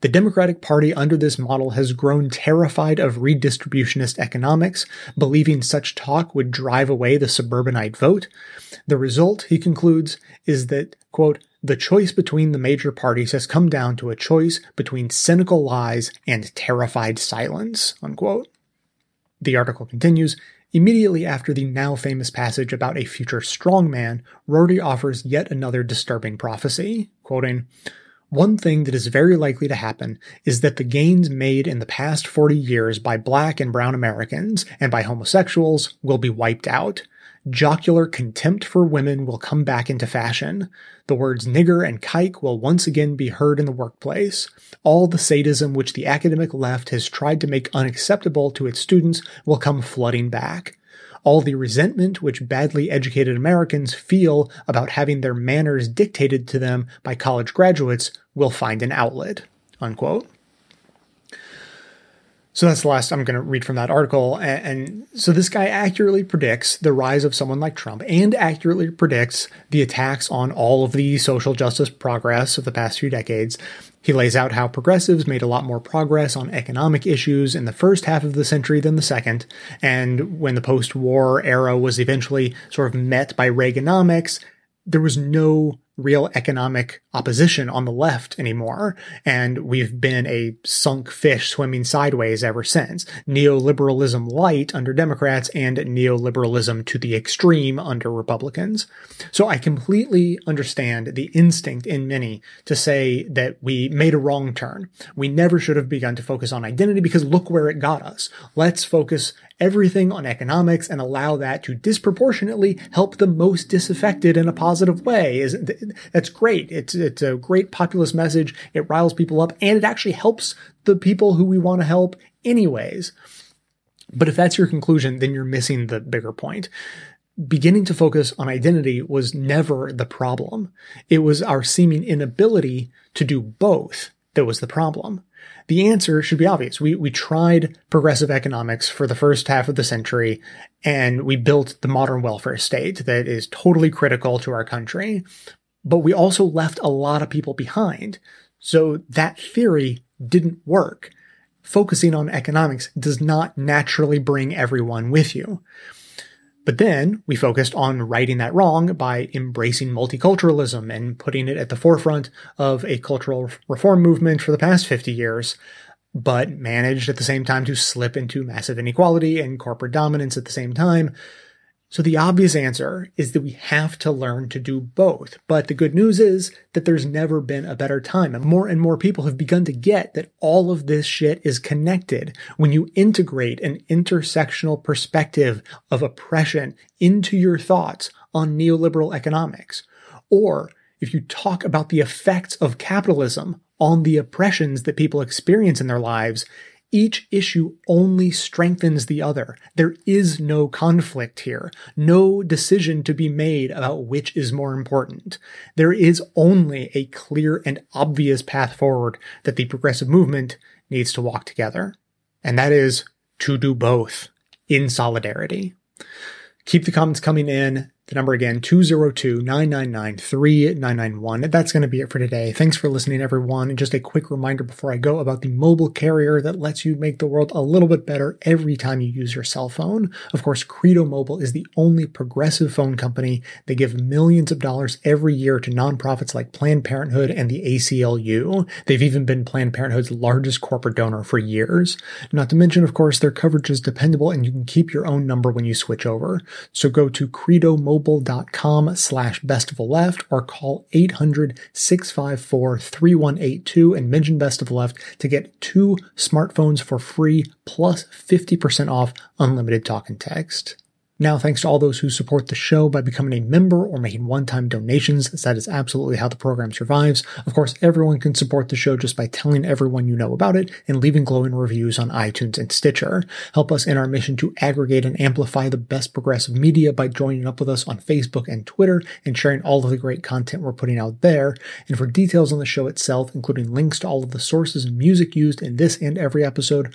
[SPEAKER 2] The Democratic Party under this model has grown terrified of redistributionist economics, believing such talk would drive away the suburbanite vote. The result, he concludes, is that, quote, the choice between the major parties has come down to a choice between cynical lies and terrified silence. Unquote. The article continues. Immediately after the now famous passage about a future strongman, Rorty offers yet another disturbing prophecy, quoting, one thing that is very likely to happen is that the gains made in the past 40 years by black and brown Americans and by homosexuals will be wiped out jocular contempt for women will come back into fashion. The words nigger and kike will once again be heard in the workplace. All the sadism which the academic left has tried to make unacceptable to its students will come flooding back. All the resentment which badly educated Americans feel about having their manners dictated to them by college graduates will find an outlet. Unquote. So that's the last I'm going to read from that article. And, and, so this guy accurately predicts the rise of someone like Trump and accurately predicts the attacks on all of the social justice progress of the past few decades. He lays out how progressives made a lot more progress on economic issues in the first half of the century than the second. And when the post war era was eventually sort of met by Reaganomics, there was no real economic opposition on the left anymore. And we've been a sunk fish swimming sideways ever since. Neoliberalism light under Democrats and neoliberalism to the extreme under Republicans. So I completely understand the instinct in many to say that we made a wrong turn. We never should have begun to focus on identity because look where it got us. Let's focus everything on economics and allow that to disproportionately help the most disaffected in a positive way. Isn't that's great. It's it's a great populist message. It riles people up and it actually helps the people who we want to help anyways. But if that's your conclusion, then you're missing the bigger point beginning to focus on identity was never the problem. It was our seeming inability to do both that was the problem. The answer should be obvious. We, we tried progressive economics for the first half of the century and we built the modern welfare state that is totally critical to our country. But we also left a lot of people behind. So that theory didn't work. Focusing on economics does not naturally bring everyone with you. But then we focused on righting that wrong by embracing multiculturalism and putting it at the forefront of a cultural reform movement for the past 50 years, but managed at the same time to slip into massive inequality and corporate dominance at the same time. So the obvious answer is that we have to learn to do both. But the good news is that there's never been a better time. And more and more people have begun to get that all of this shit is connected. When you integrate an intersectional perspective of oppression into your thoughts on neoliberal economics, or if you talk about the effects of capitalism on the oppressions that people experience in their lives, each issue only strengthens the other. There is no conflict here, no decision to be made about which is more important. There is only a clear and obvious path forward that the progressive movement needs to walk together. And that is to do both in solidarity. Keep the comments coming in. The number again, 202-999-3991. That's going to be it for today. Thanks for listening, everyone. And just a quick reminder before I go about the mobile carrier that lets you make the world a little bit better every time you use your cell phone. Of course, Credo Mobile is the only progressive phone company. They give millions of dollars every year to nonprofits like Planned Parenthood and the ACLU. They've even been Planned Parenthood's largest corporate donor for years. Not to mention, of course, their coverage is dependable and you can keep your own number when you switch over. So go to Credo Mobile mobile.com slash best of the left or call 800-654-3182 and mention best of the left to get two smartphones for free plus 50% off unlimited talk and text. Now, thanks to all those who support the show by becoming a member or making one-time donations, that is absolutely how the program survives. Of course, everyone can support the show just by telling everyone you know about it and leaving glowing reviews on iTunes and Stitcher. Help us in our mission to aggregate and amplify the best progressive media by joining up with us on Facebook and Twitter and sharing all of the great content we're putting out there. And for details on the show itself, including links to all of the sources and music used in this and every episode,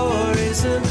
[SPEAKER 20] and